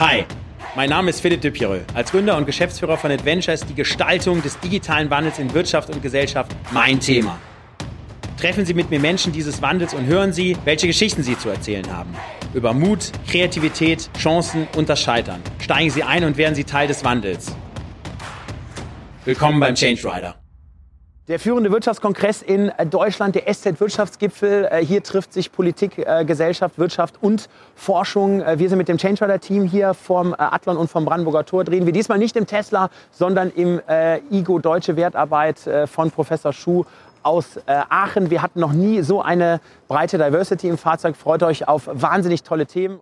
Hi, mein Name ist Philipp de Pireux. Als Gründer und Geschäftsführer von Adventure ist die Gestaltung des digitalen Wandels in Wirtschaft und Gesellschaft mein Thema. Treffen Sie mit mir Menschen dieses Wandels und hören Sie, welche Geschichten sie zu erzählen haben. Über Mut, Kreativität, Chancen und das Scheitern. Steigen Sie ein und werden Sie Teil des Wandels. Willkommen beim Change Rider. Der führende Wirtschaftskongress in Deutschland, der SZ-Wirtschaftsgipfel. Äh, hier trifft sich Politik, äh, Gesellschaft, Wirtschaft und Forschung. Äh, wir sind mit dem Change Rider Team hier vom Athlon und vom Brandenburger Tor. Drehen wir diesmal nicht im Tesla, sondern im IGO Deutsche Wertarbeit von Professor Schuh aus Aachen. Wir hatten noch nie so eine breite Diversity im Fahrzeug. Freut euch auf wahnsinnig tolle Themen.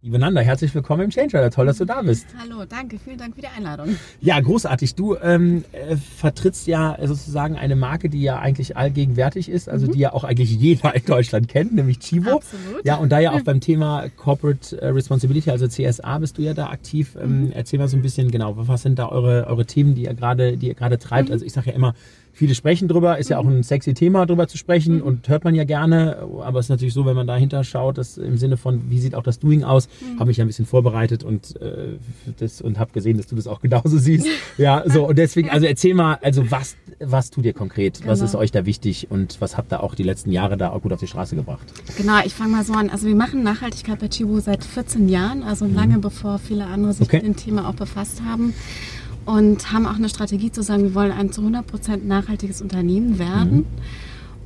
Liebe Nanda, herzlich willkommen im Change Rider. Toll, dass du da bist. Hallo, danke, vielen Dank für die Einladung. Ja, großartig. Du ähm, äh, vertrittst ja sozusagen eine Marke, die ja eigentlich allgegenwärtig ist, also mhm. die ja auch eigentlich jeder in Deutschland kennt, nämlich Chivo. Absolut. Ja, und da ja auch beim Thema Corporate äh, Responsibility, also CSA, bist du ja da aktiv. Ähm, mhm. Erzähl mal so ein bisschen genau, was sind da eure, eure Themen, die ihr gerade, die ihr gerade treibt? Mhm. Also ich sage ja immer, Viele sprechen drüber, ist ja auch ein sexy Thema, drüber zu sprechen mhm. und hört man ja gerne. Aber es ist natürlich so, wenn man dahinter schaut, dass im Sinne von, wie sieht auch das Doing aus, mhm. habe mich ja ein bisschen vorbereitet und, äh, das, und habe gesehen, dass du das auch genauso siehst. ja, so und deswegen, also erzähl mal, also was, was tut ihr konkret? Genau. Was ist euch da wichtig und was habt ihr auch die letzten Jahre da auch gut auf die Straße gebracht? Genau, ich fange mal so an. Also wir machen Nachhaltigkeit bei Chibo seit 14 Jahren, also mhm. lange bevor viele andere sich okay. mit dem Thema auch befasst haben und haben auch eine Strategie zu sagen, wir wollen ein zu 100% nachhaltiges Unternehmen werden. Mhm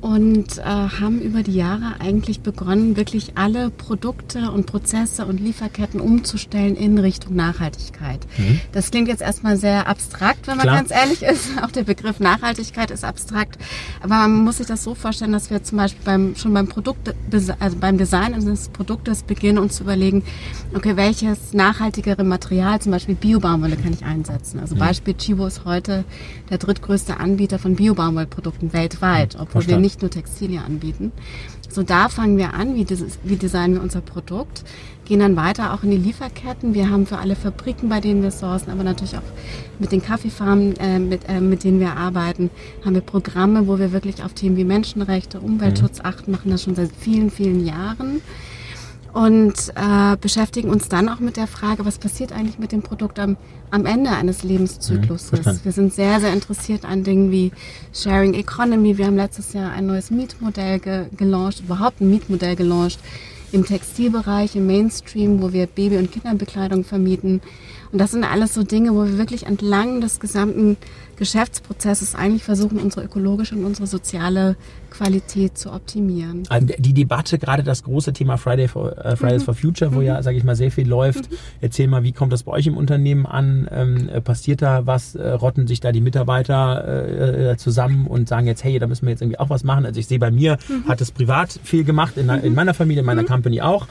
und äh, haben über die Jahre eigentlich begonnen, wirklich alle Produkte und Prozesse und Lieferketten umzustellen in Richtung Nachhaltigkeit. Mhm. Das klingt jetzt erstmal sehr abstrakt, wenn man Klar. ganz ehrlich ist. Auch der Begriff Nachhaltigkeit ist abstrakt. Aber man muss sich das so vorstellen, dass wir zum Beispiel beim, schon beim Produkt, also beim Design eines Produktes beginnen, uns zu überlegen, okay, welches nachhaltigere Material, zum Beispiel Biobaumwolle, kann ich einsetzen. Also mhm. Beispiel Chibo ist heute der drittgrößte Anbieter von Biobaumwollprodukten weltweit, obwohl Verstand. wir nicht nicht nur Textilien anbieten. So da fangen wir an, wie, dieses, wie designen wir unser Produkt, gehen dann weiter auch in die Lieferketten. Wir haben für alle Fabriken, bei denen wir sourcen, aber natürlich auch mit den Kaffeefarmen, äh, mit, äh, mit denen wir arbeiten, haben wir Programme, wo wir wirklich auf Themen wie Menschenrechte, Umweltschutz mhm. achten, machen das schon seit vielen, vielen Jahren und äh, beschäftigen uns dann auch mit der Frage, was passiert eigentlich mit dem Produkt am, am Ende eines Lebenszykluses. Mhm, wir sind sehr, sehr interessiert an Dingen wie Sharing Economy. Wir haben letztes Jahr ein neues Mietmodell ge gelauncht, überhaupt ein Mietmodell gelauncht im Textilbereich, im Mainstream, wo wir Baby- und Kinderbekleidung vermieten. Und das sind alles so Dinge, wo wir wirklich entlang des gesamten Geschäftsprozesses eigentlich versuchen, unsere ökologische und unsere soziale Qualität zu optimieren. Also die Debatte, gerade das große Thema Friday for, äh, Fridays mhm. for Future, wo mhm. ja, sage ich mal, sehr viel läuft. Mhm. Erzähl mal, wie kommt das bei euch im Unternehmen an? Ähm, äh, passiert da was? Äh, rotten sich da die Mitarbeiter äh, zusammen und sagen jetzt, hey, da müssen wir jetzt irgendwie auch was machen? Also ich sehe bei mir, mhm. hat es privat viel gemacht, in, in mhm. meiner Familie, in meiner mhm. Company auch.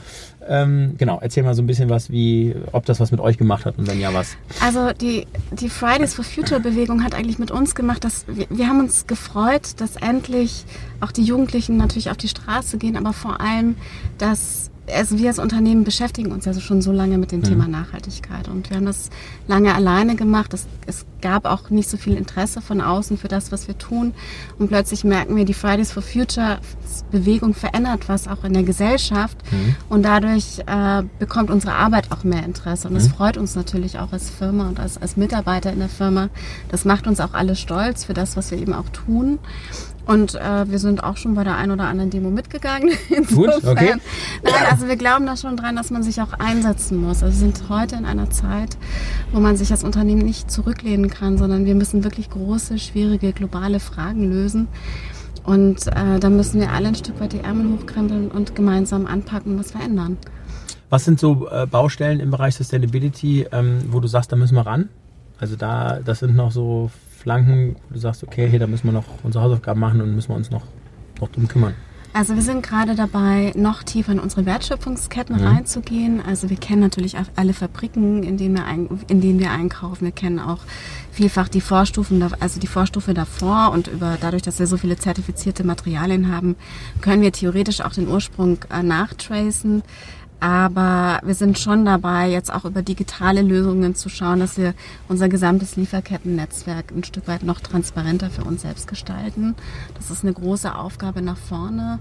Ähm, genau, erzähl mal so ein bisschen was, wie, ob das was mit euch gemacht hat und wenn ja, was. Also die, die Fridays for Future Bewegung hat eigentlich mit uns gemacht, dass wir, wir haben uns gefreut, dass endlich auch die Jugendlichen natürlich auf die Straße gehen, aber vor allem, dass also wir als Unternehmen beschäftigen uns ja schon so lange mit dem mhm. Thema Nachhaltigkeit und wir haben das lange alleine gemacht. Es, es, gab auch nicht so viel Interesse von außen für das, was wir tun. Und plötzlich merken wir, die Fridays for Future Bewegung verändert was auch in der Gesellschaft mhm. und dadurch äh, bekommt unsere Arbeit auch mehr Interesse. Und es mhm. freut uns natürlich auch als Firma und als, als Mitarbeiter in der Firma. Das macht uns auch alle stolz für das, was wir eben auch tun. Und äh, wir sind auch schon bei der einen oder anderen Demo mitgegangen. Insofern. Gut, okay. Nein, also wir glauben da schon dran, dass man sich auch einsetzen muss. Also wir sind heute in einer Zeit, wo man sich als Unternehmen nicht zurücklehnen kann, sondern wir müssen wirklich große, schwierige, globale Fragen lösen. Und äh, da müssen wir alle ein Stück weit die Ärmel hochkrempeln und gemeinsam anpacken und was verändern. Was sind so äh, Baustellen im Bereich Sustainability, ähm, wo du sagst, da müssen wir ran? Also da, das sind noch so Flanken, wo du sagst, okay, hey, da müssen wir noch unsere Hausaufgaben machen und müssen wir uns noch, noch drum kümmern? Also wir sind gerade dabei, noch tiefer in unsere Wertschöpfungsketten mhm. reinzugehen. Also wir kennen natürlich auch alle Fabriken, in denen, wir ein, in denen wir einkaufen. Wir kennen auch vielfach die Vorstufen, also die Vorstufe davor und über, dadurch, dass wir so viele zertifizierte Materialien haben, können wir theoretisch auch den Ursprung äh, nachtracen. Aber wir sind schon dabei, jetzt auch über digitale Lösungen zu schauen, dass wir unser gesamtes Lieferkettennetzwerk ein Stück weit noch transparenter für uns selbst gestalten. Das ist eine große Aufgabe nach vorne.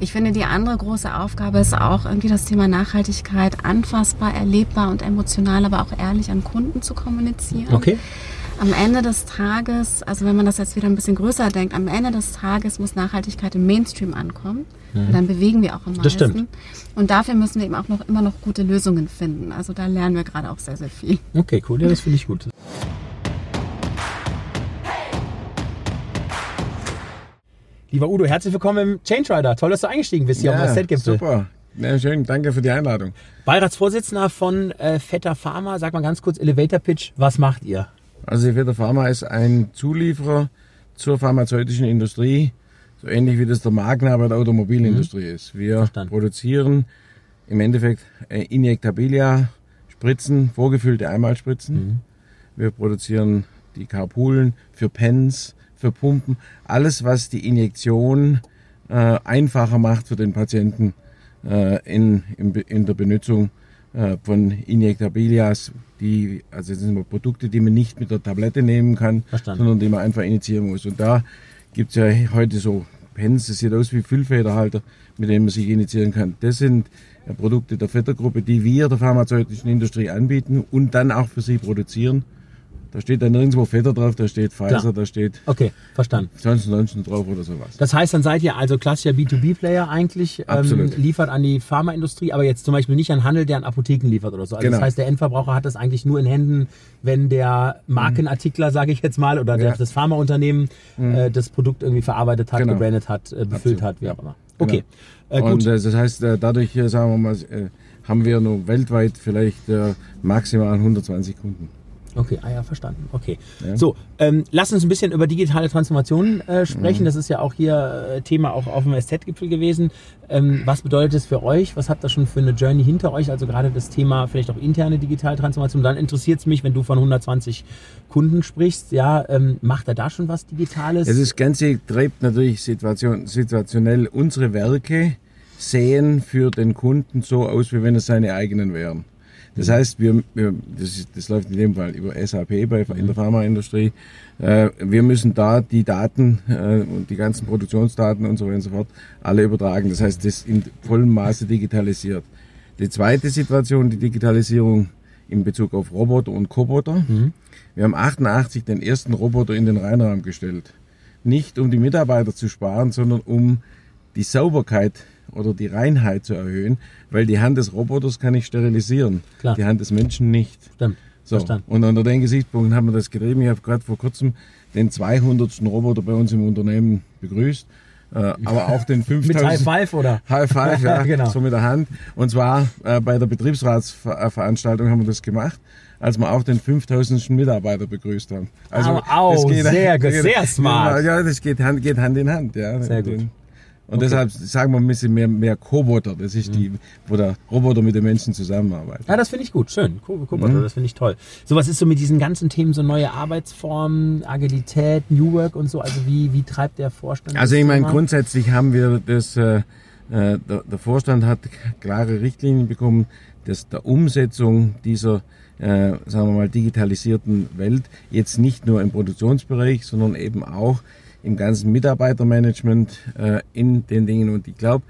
Ich finde, die andere große Aufgabe ist auch irgendwie das Thema Nachhaltigkeit anfassbar, erlebbar und emotional, aber auch ehrlich an Kunden zu kommunizieren. Okay. Am Ende des Tages, also wenn man das jetzt wieder ein bisschen größer denkt, am Ende des Tages muss Nachhaltigkeit im Mainstream ankommen. Mhm. Dann bewegen wir auch am meisten. Das stimmt. Und dafür müssen wir eben auch noch immer noch gute Lösungen finden. Also da lernen wir gerade auch sehr, sehr viel. Okay, cool. Ja, das finde ich gut. Lieber Udo, herzlich willkommen im Change Rider. Toll, dass du eingestiegen bist hier ja, auf dem gipfel Super. Ja, schön, danke für die Einladung. Beiratsvorsitzender von äh, Vetter Pharma, sag mal ganz kurz Elevator Pitch, was macht ihr? Also Vetter Pharma ist ein Zulieferer zur pharmazeutischen Industrie, so ähnlich wie das der Magna bei der Automobilindustrie mhm. ist. Wir Verstanden. produzieren im Endeffekt äh, Injektabilia, Spritzen, vorgefüllte Einmalspritzen. Mhm. Wir produzieren die Carpulen für Pens, für Pumpen, alles was die Injektion äh, einfacher macht für den Patienten äh, in, in, in der Benutzung von Injektabilias, die, also das sind Produkte, die man nicht mit der Tablette nehmen kann, Verstanden. sondern die man einfach initiieren muss. Und da gibt es ja heute so Pens, das sieht aus wie Füllfederhalter, mit denen man sich initiieren kann. Das sind ja, Produkte der Vettergruppe, die wir der pharmazeutischen Industrie anbieten und dann auch für sie produzieren. Da steht dann nirgendwo Fetter drauf, da steht Pfizer, Klar. da steht. Okay, verstanden. Johnson Johnson drauf oder sowas. Das heißt, dann seid ihr also klassischer B2B-Player eigentlich, ähm, liefert an die Pharmaindustrie, aber jetzt zum Beispiel nicht an Handel, der an Apotheken liefert oder so. Also genau. Das heißt, der Endverbraucher hat das eigentlich nur in Händen, wenn der Markenartikler, sage ich jetzt mal, oder ja. das Pharmaunternehmen mhm. äh, das Produkt irgendwie verarbeitet hat, genau. gebrandet hat, äh, befüllt Absolut. hat, wie auch immer. Okay. Genau. Äh, gut. Und äh, das heißt, äh, dadurch, äh, sagen wir mal, haben wir nur weltweit vielleicht maximal 120 Kunden. Okay, ah ja, verstanden. Okay. Ja. So, ähm, lass uns ein bisschen über digitale Transformation äh, sprechen. Mhm. Das ist ja auch hier äh, Thema auch auf dem SZ-Gipfel gewesen. Ähm, was bedeutet es für euch? Was habt ihr schon für eine Journey hinter euch? Also gerade das Thema vielleicht auch interne digitale Transformation. Dann interessiert es mich, wenn du von 120 Kunden sprichst, ja, ähm, macht er da schon was Digitales? Ja, das Ganze treibt natürlich situation, situationell unsere Werke sehen für den Kunden so aus, wie wenn es seine eigenen wären. Das heißt, wir, wir das, ist, das läuft in dem Fall über SAP bei, in der Pharmaindustrie. Äh, wir müssen da die Daten äh, und die ganzen Produktionsdaten und so weiter und so fort alle übertragen. Das heißt, das in vollem Maße digitalisiert. Die zweite Situation, die Digitalisierung in Bezug auf Roboter und Koboter. Mhm. Wir haben 88 den ersten Roboter in den Rheinraum gestellt. Nicht um die Mitarbeiter zu sparen, sondern um die Sauberkeit oder die Reinheit zu erhöhen, weil die Hand des Roboters kann ich sterilisieren, Klar. die Hand des Menschen nicht. Stimmt. So. Verstanden. Und unter den Gesichtspunkten haben wir das getrieben. Ich habe gerade vor kurzem den 200. Roboter bei uns im Unternehmen begrüßt. Äh, aber auch den 5000. mit High Five oder? High Five, ja, genau. so mit der Hand. Und zwar äh, bei der Betriebsratsveranstaltung haben wir das gemacht, als wir auch den 5000. Mitarbeiter begrüßt haben. Also, au, au, geht, sehr, geht, sehr smart. Ja, das geht Hand, geht Hand in Hand. Ja, sehr gut. Und okay. deshalb sagen wir ein bisschen mehr, mehr Koboter. Das ist die, wo der Roboter mit den Menschen zusammenarbeitet. Ja, das finde ich gut. Schön. Koboter, mhm. das finde ich toll. So, was ist so mit diesen ganzen Themen, so neue Arbeitsformen, Agilität, New Work und so? Also wie, wie treibt der Vorstand Also ich meine, grundsätzlich haben wir das, äh, äh, der, der Vorstand hat klare Richtlinien bekommen, dass der Umsetzung dieser äh, sagen wir mal, digitalisierten Welt jetzt nicht nur im Produktionsbereich, sondern eben auch im ganzen Mitarbeitermanagement äh, in den Dingen. Und ich glaube,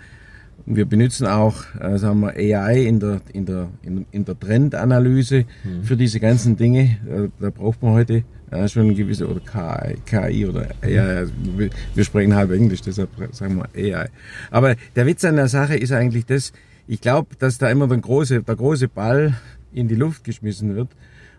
wir benutzen auch, äh, sagen wir, AI in der, in der, in, in der Trendanalyse mhm. für diese ganzen Dinge. Äh, da braucht man heute äh, schon eine gewisse, oder KI, KI oder AI. Also wir, wir sprechen halb Englisch, deshalb sagen wir AI. Aber der Witz an der Sache ist eigentlich das, ich glaube, dass da immer der große, der große Ball in die Luft geschmissen wird.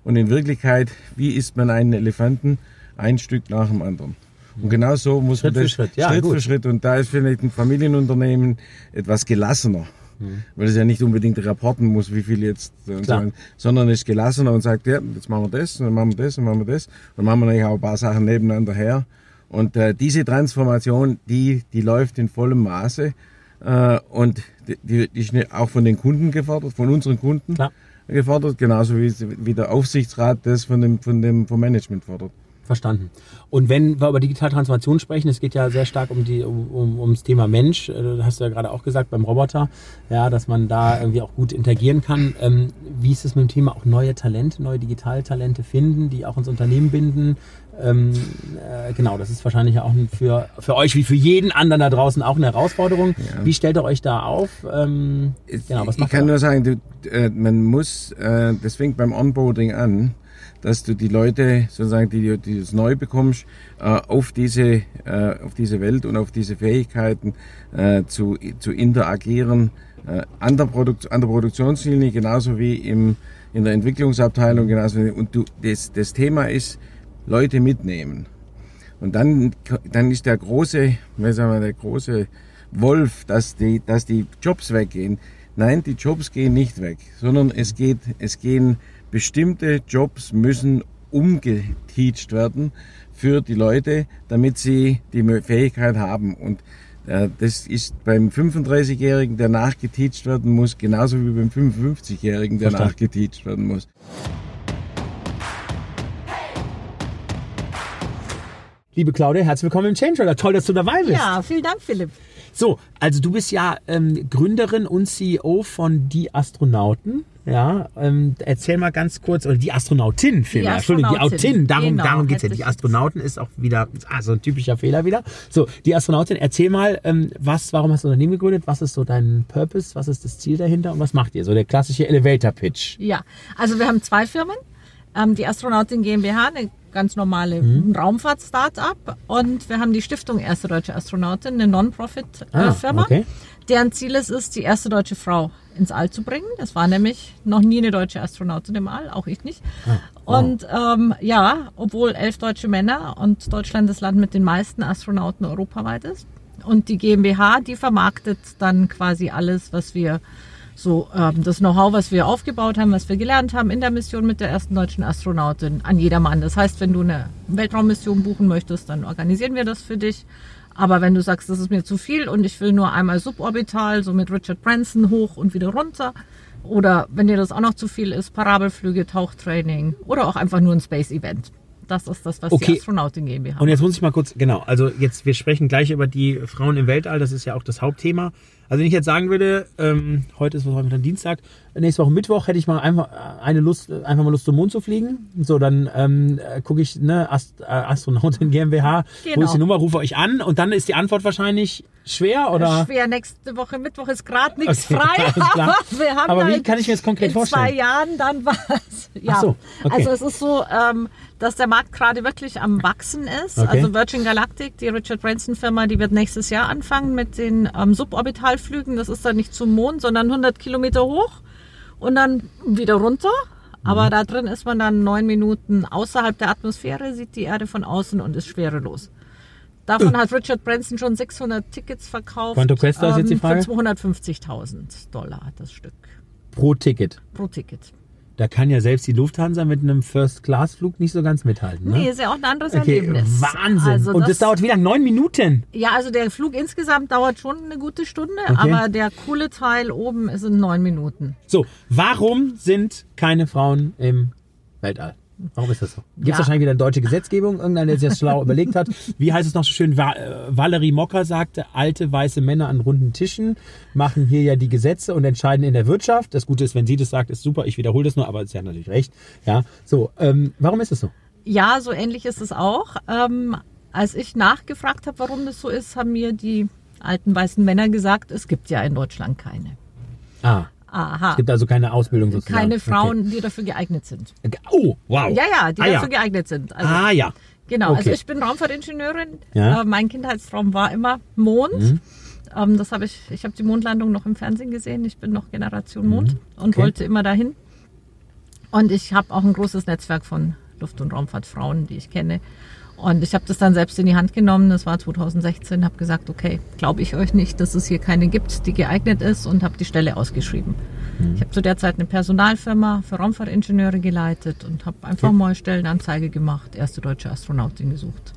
Und in Wirklichkeit, wie isst man einen Elefanten? Ein Stück nach dem anderen. Und genau so muss Schritt man das für Schritt, ja, Schritt gut. für Schritt. Und da ist vielleicht ein Familienunternehmen etwas gelassener. Mhm. Weil es ja nicht unbedingt rapporten muss, wie viel jetzt, so, sondern ist gelassener und sagt, ja, jetzt machen wir das, und dann machen wir das, und dann machen wir das. Dann machen wir natürlich auch ein paar Sachen nebeneinander her. Und äh, diese Transformation, die, die läuft in vollem Maße. Äh, und die, die ist auch von den Kunden gefordert, von unseren Kunden Klar. gefordert, genauso wie, wie der Aufsichtsrat das von dem, von dem vom Management fordert. Verstanden. Und wenn wir über digitale Transformation sprechen, es geht ja sehr stark um die um, um, ums Thema Mensch. Äh, das hast du ja gerade auch gesagt beim Roboter, ja, dass man da irgendwie auch gut interagieren kann. Ähm, wie ist es mit dem Thema auch neue Talente, neue digitale Talente finden, die auch ins Unternehmen binden? Ähm, äh, genau, das ist wahrscheinlich auch für, für euch wie für jeden anderen da draußen auch eine Herausforderung. Ja. Wie stellt ihr euch da auf? Ähm, genau, was macht ich kann nur sagen, du, äh, man muss, äh, das fängt beim Onboarding an dass du die Leute sozusagen, die, die du neu bekommst, äh, auf diese, äh, auf diese Welt und auf diese Fähigkeiten äh, zu, zu interagieren, an, der Produkt, an der Produktionslinie genauso wie im, in der Entwicklungsabteilung genauso. Und du, das, das Thema ist, Leute mitnehmen. Und dann, dann ist der große, wie sagen wir, der große Wolf, dass die, dass die Jobs weggehen. Nein, die Jobs gehen nicht weg, sondern es geht, es gehen bestimmte Jobs müssen umgeteacht werden für die Leute, damit sie die Fähigkeit haben. Und äh, das ist beim 35-Jährigen, der nachgeteacht werden muss, genauso wie beim 55-Jährigen, der Verstand. nachgeteacht werden muss. Liebe Claudia, herzlich willkommen im Change Roller. Toll, dass du dabei bist. Ja, vielen Dank, Philipp. So, also du bist ja ähm, Gründerin und CEO von Die Astronauten. Ja, ähm, erzähl mal ganz kurz, oder die Astronautin vielmehr, Entschuldigung, die Autin, darum, genau, darum geht's ja. Die Astronautin ist auch wieder, ah, so ein typischer Fehler wieder. So, die Astronautin, erzähl mal, ähm, was, warum hast du Unternehmen gegründet, was ist so dein Purpose, was ist das Ziel dahinter und was macht ihr? So der klassische Elevator-Pitch. Ja, also wir haben zwei Firmen, ähm, die Astronautin GmbH, eine ganz normale mhm. Raumfahrt-Startup und wir haben die Stiftung Erste Deutsche Astronautin, eine Non-Profit-Firma. Äh, ah, okay deren Ziel es ist, die erste deutsche Frau ins All zu bringen. Es war nämlich noch nie eine deutsche Astronautin im All, auch ich nicht. Ah, wow. Und ähm, ja, obwohl elf deutsche Männer und Deutschland das Land mit den meisten Astronauten europaweit ist. Und die GmbH, die vermarktet dann quasi alles, was wir so, ähm, das Know-how, was wir aufgebaut haben, was wir gelernt haben in der Mission mit der ersten deutschen Astronautin an jedermann. Das heißt, wenn du eine Weltraummission buchen möchtest, dann organisieren wir das für dich. Aber wenn du sagst, das ist mir zu viel und ich will nur einmal suborbital, so mit Richard Branson hoch und wieder runter, oder wenn dir das auch noch zu viel ist, Parabelflüge, Tauchtraining oder auch einfach nur ein Space-Event. Das ist das, was okay. die Astronautin GmbH Und jetzt muss ich mal kurz, genau, also jetzt, wir sprechen gleich über die Frauen im Weltall, das ist ja auch das Hauptthema. Also wenn ich jetzt sagen würde, ähm, heute ist was heute dann Dienstag, nächste Woche Mittwoch hätte ich mal einfach eine Lust, einfach mal Lust zum Mond zu fliegen. So, dann ähm, gucke ich, ne, Ast, äh, Astronautin GmbH, genau. hole ich die Nummer, rufe euch an und dann ist die Antwort wahrscheinlich schwer oder? Schwer, nächste Woche Mittwoch ist gerade nichts okay, frei, aber wir haben Aber wie kann ich mir das konkret in vorstellen? In zwei Jahren dann was. Ja. Ach so, okay. Also es ist so, ähm, dass der Markt gerade wirklich am wachsen ist. Okay. Also Virgin Galactic, die Richard Branson Firma, die wird nächstes Jahr anfangen mit den ähm, Suborbitalflügen. Das ist dann nicht zum Mond, sondern 100 Kilometer hoch und dann wieder runter. Aber mhm. da drin ist man dann neun Minuten außerhalb der Atmosphäre, sieht die Erde von außen und ist schwerelos. Davon hat Richard Branson schon 600 Tickets verkauft. Quanto cuesta ähm, ist jetzt die Frage? Für 250.000 Dollar das Stück. Pro Ticket? Pro Ticket da kann ja selbst die Lufthansa mit einem First-Class-Flug nicht so ganz mithalten. Ne? Nee, ist ja auch ein anderes okay, Erlebnis. Wahnsinn. Also Und das, das, dauert wie lange? Neun Minuten? Ja, also der Flug insgesamt dauert schon eine gute Stunde, okay. aber der coole Teil oben ist in neun Minuten. So, warum sind keine Frauen im Weltall? Warum ist das so? Gibt es ja. wahrscheinlich wieder eine deutsche Gesetzgebung? Irgendeiner, der sich das schlau überlegt hat. Wie heißt es noch so schön? Äh, Valerie Mocker sagte, alte weiße Männer an runden Tischen machen hier ja die Gesetze und entscheiden in der Wirtschaft. Das Gute ist, wenn sie das sagt, ist super. Ich wiederhole das nur, aber sie hat natürlich recht. Ja, so. Ähm, warum ist es so? Ja, so ähnlich ist es auch. Ähm, als ich nachgefragt habe, warum das so ist, haben mir die alten weißen Männer gesagt, es gibt ja in Deutschland keine. Ah. Aha. Es gibt also keine Ausbildung sozusagen. Keine Frauen, okay. die dafür geeignet sind. Oh, wow. Ja, ja, die ah, dafür ja. geeignet sind. Also, ah, ja. Genau, also okay. also ich bin Raumfahrtingenieurin. Ja. Äh, mein Kindheitstraum war immer Mond. Mhm. Ähm, das habe ich, ich habe die Mondlandung noch im Fernsehen gesehen. Ich bin noch Generation Mond mhm. und okay. wollte immer dahin. Und ich habe auch ein großes Netzwerk von Luft- und Raumfahrtfrauen, die ich kenne. Und ich habe das dann selbst in die Hand genommen, das war 2016, habe gesagt, okay, glaube ich euch nicht, dass es hier keine gibt, die geeignet ist und habe die Stelle ausgeschrieben. Mhm. Ich habe zu der Zeit eine Personalfirma für Raumfahrtingenieure geleitet und habe einfach mal Stellenanzeige gemacht, erste deutsche Astronautin gesucht.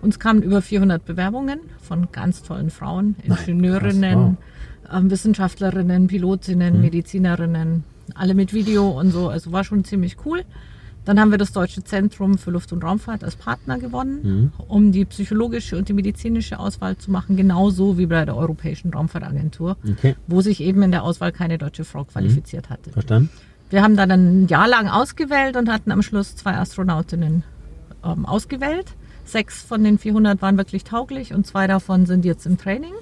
Uns kamen über 400 Bewerbungen von ganz tollen Frauen, Ingenieurinnen, Krass, wow. äh, Wissenschaftlerinnen, Pilotinnen, mhm. Medizinerinnen, alle mit Video und so. Also war schon ziemlich cool. Dann haben wir das Deutsche Zentrum für Luft- und Raumfahrt als Partner gewonnen, mhm. um die psychologische und die medizinische Auswahl zu machen, genauso wie bei der Europäischen Raumfahrtagentur, okay. wo sich eben in der Auswahl keine deutsche Frau qualifiziert mhm. hatte. Verstanden. Wir haben dann ein Jahr lang ausgewählt und hatten am Schluss zwei Astronautinnen ähm, ausgewählt. Sechs von den 400 waren wirklich tauglich und zwei davon sind jetzt im Training.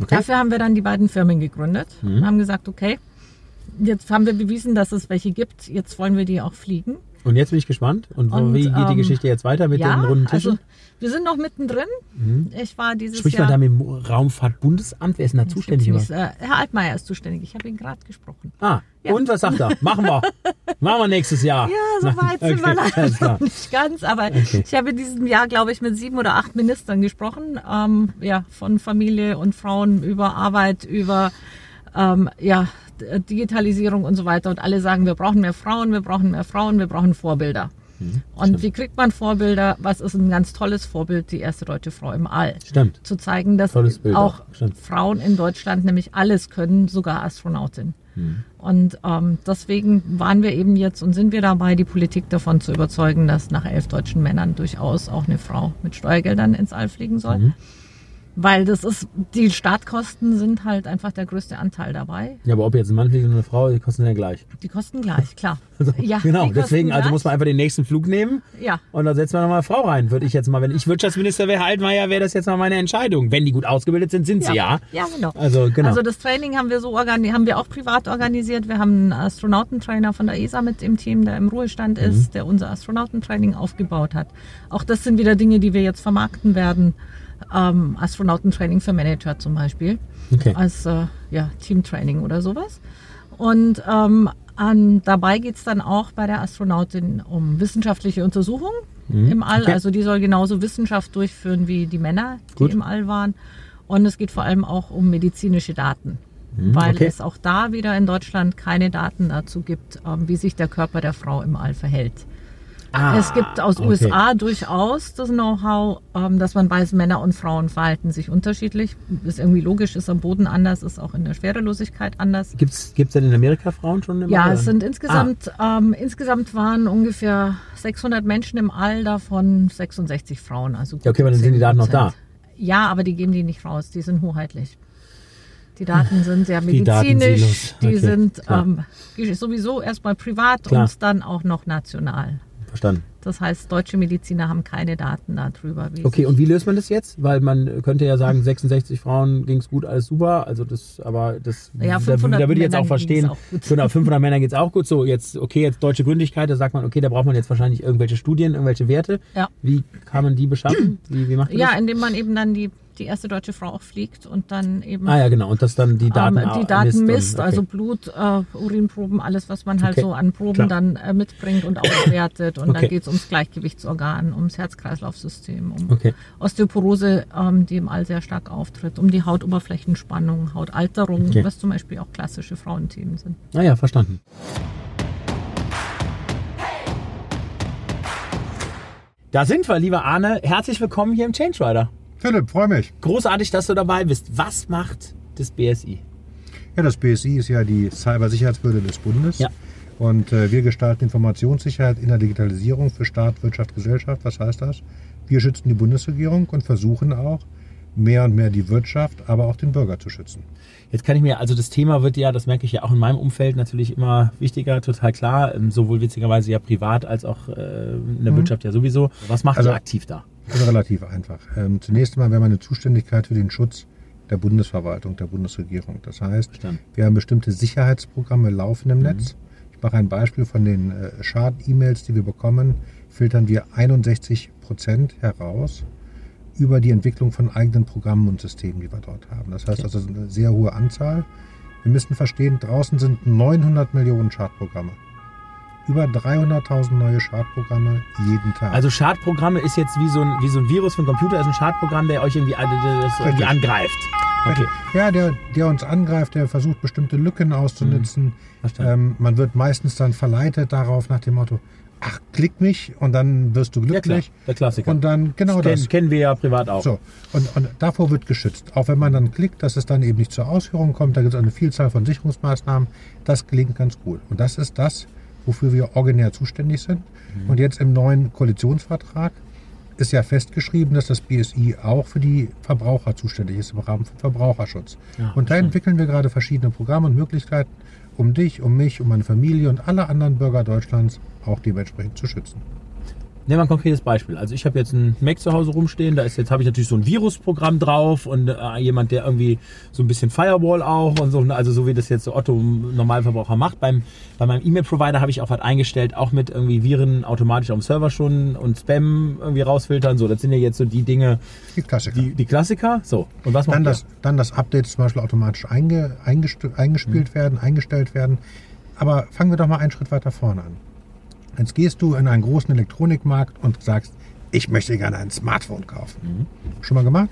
Okay. Dafür haben wir dann die beiden Firmen gegründet mhm. und haben gesagt, okay, jetzt haben wir bewiesen, dass es welche gibt, jetzt wollen wir die auch fliegen. Und jetzt bin ich gespannt. Und, und wie geht ähm, die Geschichte jetzt weiter mit ja, den runden Tischen? Also, wir sind noch mittendrin. Mhm. Ich war dieses Sprich Jahr. mal da mit dem Raumfahrtbundesamt. Wer ist denn da zuständig? Äh, Herr Altmaier ist zuständig. Ich habe ihn gerade gesprochen. Ah, ja. und was sagt er? Machen wir. Machen wir nächstes Jahr. Ja, so weit okay, sind wir noch nicht ganz. Aber okay. ich habe in diesem Jahr, glaube ich, mit sieben oder acht Ministern gesprochen. Ähm, ja, von Familie und Frauen über Arbeit, über ähm, ja, Digitalisierung und so weiter. Und alle sagen, wir brauchen mehr Frauen, wir brauchen mehr Frauen, wir brauchen Vorbilder. Mhm, und stimmt. wie kriegt man Vorbilder? Was ist ein ganz tolles Vorbild? Die erste deutsche Frau im All. Stimmt. Zu zeigen, dass auch stimmt. Frauen in Deutschland nämlich alles können, sogar Astronautin. Mhm. Und ähm, deswegen waren wir eben jetzt und sind wir dabei, die Politik davon zu überzeugen, dass nach elf deutschen Männern durchaus auch eine Frau mit Steuergeldern ins All fliegen soll. Mhm. Weil das ist, die Startkosten sind halt einfach der größte Anteil dabei. Ja, aber ob jetzt ein Mann fliegt oder eine Frau, die kosten ja gleich. Die kosten gleich, klar. Also, ja, genau, deswegen, also muss man einfach den nächsten Flug nehmen. Ja. Und dann setzt man nochmal eine Frau rein. Würde ich jetzt mal, wenn ich Wirtschaftsminister wäre, Altmaier, wäre das jetzt mal meine Entscheidung. Wenn die gut ausgebildet sind, sind sie ja. Ja, genau. Also, genau. Also das Training haben wir so organisiert, haben wir auch privat organisiert. Wir haben einen Astronautentrainer von der ESA mit im Team, der im Ruhestand mhm. ist, der unser Astronautentraining aufgebaut hat. Auch das sind wieder Dinge, die wir jetzt vermarkten werden ähm, Astronautentraining für Manager zum Beispiel. Okay. Als äh, ja, Teamtraining oder sowas. Und ähm, an, dabei geht es dann auch bei der Astronautin um wissenschaftliche Untersuchungen mhm. im All. Okay. Also die soll genauso Wissenschaft durchführen wie die Männer, die Gut. im All waren. Und es geht vor allem auch um medizinische Daten. Mhm. Weil okay. es auch da wieder in Deutschland keine Daten dazu gibt, ähm, wie sich der Körper der Frau im All verhält. Ah, es gibt aus okay. USA durchaus das Know-how, ähm, dass man weiß, Männer und Frauen verhalten sich unterschiedlich. Ist irgendwie logisch, ist am Boden anders, ist auch in der Schwerelosigkeit anders. Gibt es denn in Amerika Frauen schon? Im ja, All? es sind insgesamt, ah. ähm, insgesamt waren ungefähr 600 Menschen im All, davon 66 Frauen. Also ja, okay, aber dann sind die Daten noch da. Ja, aber die geben die nicht raus, die sind hoheitlich. Die Daten sind sehr medizinisch, die, die sind ähm, sowieso erstmal privat Klar. und dann auch noch national. Verstanden. Das heißt, deutsche Mediziner haben keine Daten darüber. okay, und wie löst man das jetzt? Weil man könnte ja sagen, 66 Frauen ging es gut, alles super. Also das, aber das, ja, da, da, würde ich jetzt auch verstehen. Auch genau, 500 Männern geht es auch gut. So, jetzt, okay, jetzt deutsche Gründigkeit, da sagt man, okay, da braucht man jetzt wahrscheinlich irgendwelche Studien, irgendwelche Werte. Ja. Wie kann man die beschaffen? Wie, wie macht man ja, das? indem man eben dann die die erste deutsche Frau auch fliegt und dann eben. Ah ja, genau. Und das dann die Daten ähm, Die Daten misst, misst okay. also Blut, äh, Urinproben, alles, was man halt okay. so an Proben Klar. dann äh, mitbringt und auswertet. Und okay. dann geht es ums Gleichgewichtsorgan, ums Herz-Kreislauf-System, um Osteoporose, ähm, die im All sehr stark auftritt, um die Hautoberflächenspannung, Hautalterung, was zum Beispiel auch klassische Frauenthemen sind. Ah ja, verstanden. Da sind wir, lieber Arne. Herzlich willkommen hier im Change Rider. Philipp, freue mich. Großartig, dass du dabei bist. Was macht das BSI? Ja, das BSI ist ja die Cybersicherheitsbehörde des Bundes. Ja. Und äh, wir gestalten Informationssicherheit in der Digitalisierung für Staat, Wirtschaft, Gesellschaft. Was heißt das? Wir schützen die Bundesregierung und versuchen auch, mehr und mehr die Wirtschaft, aber auch den Bürger zu schützen. Jetzt kann ich mir, also das Thema wird ja, das merke ich ja auch in meinem Umfeld natürlich immer wichtiger, total klar, ähm, sowohl witzigerweise ja privat als auch äh, in der mhm. Wirtschaft ja sowieso. Was macht also, ihr aktiv da? Ist relativ einfach. Ähm, zunächst einmal wäre meine Zuständigkeit für den Schutz der Bundesverwaltung, der Bundesregierung. Das heißt, Verstanden. wir haben bestimmte Sicherheitsprogramme laufen im mhm. Netz. Ich mache ein Beispiel von den äh, Schad-E-Mails, die wir bekommen, filtern wir 61 Prozent heraus über die Entwicklung von eigenen Programmen und Systemen, die wir dort haben. Das heißt okay. also eine sehr hohe Anzahl. Wir müssen verstehen, draußen sind 900 Millionen Schadprogramme über 300.000 neue Schadprogramme jeden Tag. Also Schadprogramme ist jetzt wie so ein, wie so ein Virus für einen Computer, ist ein Schadprogramm, der euch irgendwie, irgendwie angreift. Okay. Ja, der, der uns angreift, der versucht bestimmte Lücken auszunutzen. Mhm. Ähm, man wird meistens dann verleitet darauf nach dem Motto, ach, klick mich und dann wirst du glücklich. Ja, der Klassiker. Und dann, genau das. das. Kennen wir ja privat auch. So, und, und davor wird geschützt. Auch wenn man dann klickt, dass es dann eben nicht zur Ausführung kommt, da gibt es eine Vielzahl von Sicherungsmaßnahmen. Das gelingt ganz gut. Und das ist das, wofür wir originär zuständig sind. Mhm. Und jetzt im neuen Koalitionsvertrag ist ja festgeschrieben, dass das BSI auch für die Verbraucher zuständig ist im Rahmen von Verbraucherschutz. Ja, und da entwickeln wir gerade verschiedene Programme und Möglichkeiten, um dich, um mich, um meine Familie und alle anderen Bürger Deutschlands auch dementsprechend zu schützen. Nehmen wir ein konkretes Beispiel. Also ich habe jetzt einen Mac zu Hause rumstehen, da ist jetzt habe ich natürlich so ein Virusprogramm drauf und äh, jemand, der irgendwie so ein bisschen Firewall auch und so, also so wie das jetzt so Otto Normalverbraucher macht. Beim, bei meinem E-Mail-Provider habe ich auch was eingestellt, auch mit irgendwie Viren automatisch auf dem Server schon und Spam irgendwie rausfiltern. So, das sind ja jetzt so die Dinge. Die Klassiker. Die, die Klassiker. So. Und was dann das, dann das Update zum Beispiel automatisch einge, eingespielt mhm. werden, eingestellt werden. Aber fangen wir doch mal einen Schritt weiter vorne an. Jetzt gehst du in einen großen Elektronikmarkt und sagst, ich möchte gerne ein Smartphone kaufen. Mhm. Schon mal gemacht?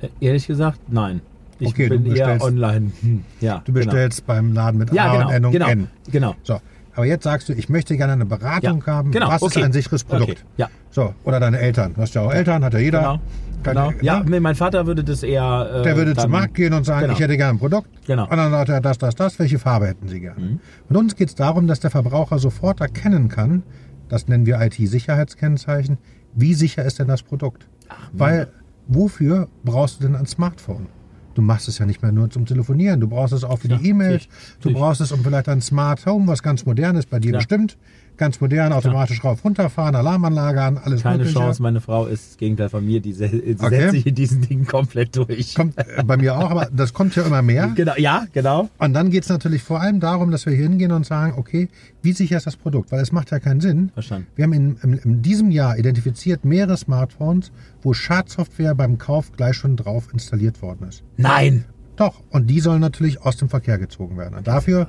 Äh, ehrlich gesagt, nein. Ich okay, bin du eher online. Hm. Ja, du bestellst genau. beim Laden mit ja, A genau, und Endung genau, N. Genau. So. Aber jetzt sagst du, ich möchte gerne eine Beratung ja, haben. Genau, Was okay. ist ein sicheres Produkt? Okay, ja. So. Oder deine Eltern. Du hast ja auch Eltern, hat ja jeder. Genau. Genau. Ja, nee, mein Vater würde das eher. Äh, der würde dann, zum Markt gehen und sagen, genau. ich hätte gerne ein Produkt. Genau. Und dann sagt er, das, das, das. Welche Farbe hätten Sie gerne? Mhm. Und uns geht es darum, dass der Verbraucher sofort erkennen kann, das nennen wir IT-Sicherheitskennzeichen, wie sicher ist denn das Produkt? Ach, Weil, wofür brauchst du denn ein Smartphone? Du machst es ja nicht mehr nur zum Telefonieren. Du brauchst es auch für ja, die E-Mails. Du brauchst es um vielleicht ein Smart Home, was ganz modern ist, bei dir ja. bestimmt ganz modern, automatisch ja. rauf, runterfahren, Alarmanlage an, alles Keine mögliche. Chance, meine Frau ist das Gegenteil von mir, die, okay. setzt sich in diesen Dingen komplett durch. Kommt äh, bei mir auch, aber das kommt ja immer mehr. Genau, ja, genau. Und dann geht es natürlich vor allem darum, dass wir hier hingehen und sagen, okay, wie sicher ist das Produkt? Weil es macht ja keinen Sinn. Verstanden. Wir haben in, in, in diesem Jahr identifiziert mehrere Smartphones, wo Schadsoftware beim Kauf gleich schon drauf installiert worden ist. Nein! Doch, und die sollen natürlich aus dem Verkehr gezogen werden. Und dafür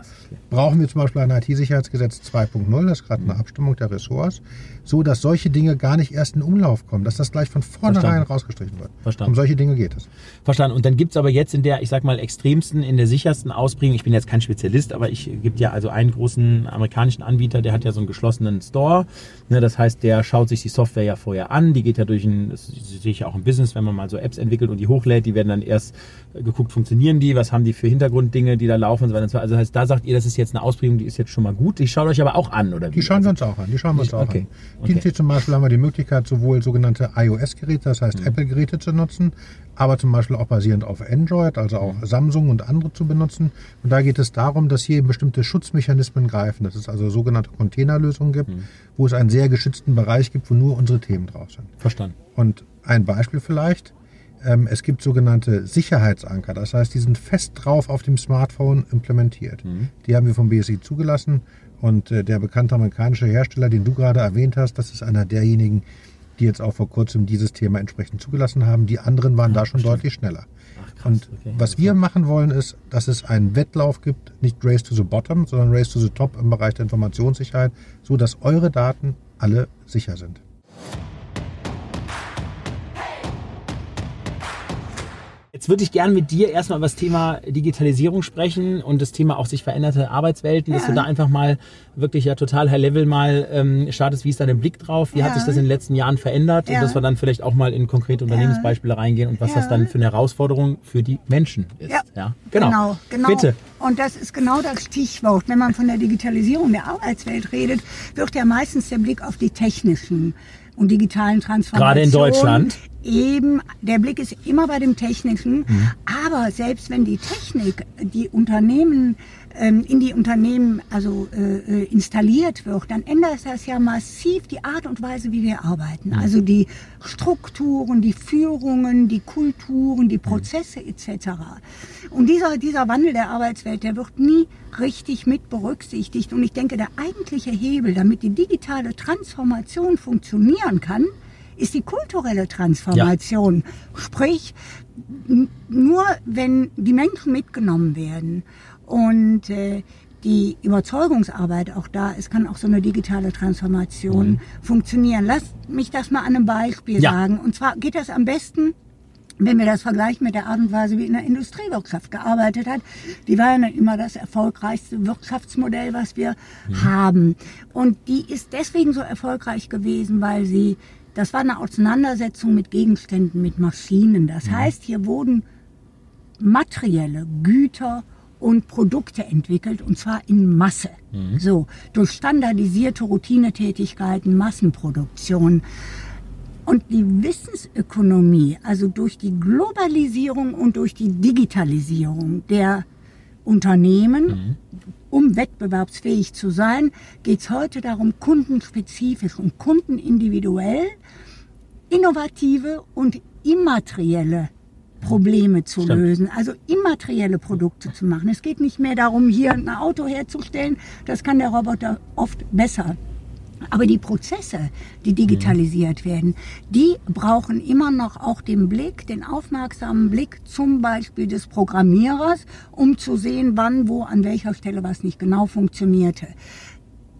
brauchen wir zum Beispiel ein IT-Sicherheitsgesetz 2.0, das ist gerade eine Abstimmung der Ressorts, so dass solche Dinge gar nicht erst in Umlauf kommen, dass das gleich von vornherein Verstanden. rausgestrichen wird. Verstanden. Um solche Dinge geht es. Verstanden. Und dann gibt es aber jetzt in der, ich sag mal, extremsten, in der sichersten Ausprägung, ich bin jetzt kein Spezialist, aber ich gibt ja also einen großen amerikanischen Anbieter, der hat ja so einen geschlossenen Store. Ne, das heißt, der schaut sich die Software ja vorher an, die geht ja durch ein, das sehe ich ja auch im Business, wenn man mal so Apps entwickelt und die hochlädt, die werden dann erst geguckt, funktionieren die, was haben die für Hintergrunddinge, die da laufen und so weiter. Also das heißt, da sagt ihr, das ist jetzt eine Ausprägung, die ist jetzt schon mal gut. Die schaut euch aber auch an, oder wie? Die schauen wir uns auch an. Die schauen wir uns auch okay. an. Okay. Hier zum Beispiel haben wir die Möglichkeit, sowohl sogenannte iOS-Geräte, das heißt mhm. Apple-Geräte zu nutzen, aber zum Beispiel auch basierend auf Android, also auch mhm. Samsung und andere zu benutzen. Und da geht es darum, dass hier bestimmte Schutzmechanismen greifen, dass es also sogenannte Containerlösungen gibt, mhm. wo es einen sehr geschützten Bereich gibt, wo nur unsere Themen drauf sind. Verstanden. Und ein Beispiel vielleicht. Ähm, es gibt sogenannte Sicherheitsanker, das heißt, die sind fest drauf auf dem Smartphone implementiert. Mhm. Die haben wir vom BSI zugelassen und äh, der bekannte amerikanische Hersteller, den du gerade erwähnt hast, das ist einer derjenigen, die jetzt auch vor kurzem dieses Thema entsprechend zugelassen haben. Die anderen waren ja, da schon bestimmt. deutlich schneller. Ach, krass, und okay, was wir machen wollen, ist, dass es einen Wettlauf gibt, nicht Race to the Bottom, sondern Race to the Top im Bereich der Informationssicherheit, so dass eure Daten alle sicher sind. Jetzt würde ich gerne mit dir erstmal über das Thema Digitalisierung sprechen und das Thema auch sich veränderte Arbeitswelten, ja. dass du da einfach mal wirklich ja total High Level mal ähm, startest, wie ist da dein Blick drauf, wie ja. hat sich das in den letzten Jahren verändert ja. und dass wir dann vielleicht auch mal in konkrete Unternehmensbeispiele reingehen und was das dann für eine Herausforderung für die Menschen ist. Ja, genau. genau. genau. Bitte. Und das ist genau das Stichwort. Wenn man von der Digitalisierung der Arbeitswelt redet, wird ja meistens der Blick auf die technischen und digitalen Transformationen. Gerade in Deutschland. Eben, der Blick ist immer bei dem Technischen. Mhm. Aber selbst wenn die Technik die Unternehmen ähm, in die Unternehmen also äh, äh, installiert wird, dann ändert das ja massiv die Art und Weise, wie wir arbeiten. Also die Strukturen, die Führungen, die Kulturen, die Prozesse etc. Und dieser, dieser Wandel der Arbeitswelt, der wird nie richtig mit berücksichtigt. Und ich denke, der eigentliche Hebel, damit die digitale Transformation funktionieren kann, ist die kulturelle Transformation. Ja. Sprich, nur wenn die Menschen mitgenommen werden und äh, die Überzeugungsarbeit auch da ist, kann auch so eine digitale Transformation mhm. funktionieren. Lass mich das mal an einem Beispiel ja. sagen. Und zwar geht das am besten, wenn wir das vergleichen mit der Art und Weise, wie in der Industriewirtschaft gearbeitet hat. Die war ja immer das erfolgreichste Wirtschaftsmodell, was wir mhm. haben. Und die ist deswegen so erfolgreich gewesen, weil sie, das war eine Auseinandersetzung mit Gegenständen, mit Maschinen. Das mhm. heißt, hier wurden materielle Güter und Produkte entwickelt und zwar in Masse. Mhm. So, durch standardisierte Routinetätigkeiten, Massenproduktion. Und die Wissensökonomie, also durch die Globalisierung und durch die Digitalisierung der Unternehmen, mhm. um wettbewerbsfähig zu sein, geht es heute darum, kundenspezifisch und kundenindividuell innovative und immaterielle Probleme zu Stimmt. lösen, also immaterielle Produkte zu machen. Es geht nicht mehr darum, hier ein Auto herzustellen, das kann der Roboter oft besser. Aber die Prozesse, die digitalisiert werden, die brauchen immer noch auch den Blick, den aufmerksamen Blick zum Beispiel des Programmierers, um zu sehen, wann, wo, an welcher Stelle was nicht genau funktionierte.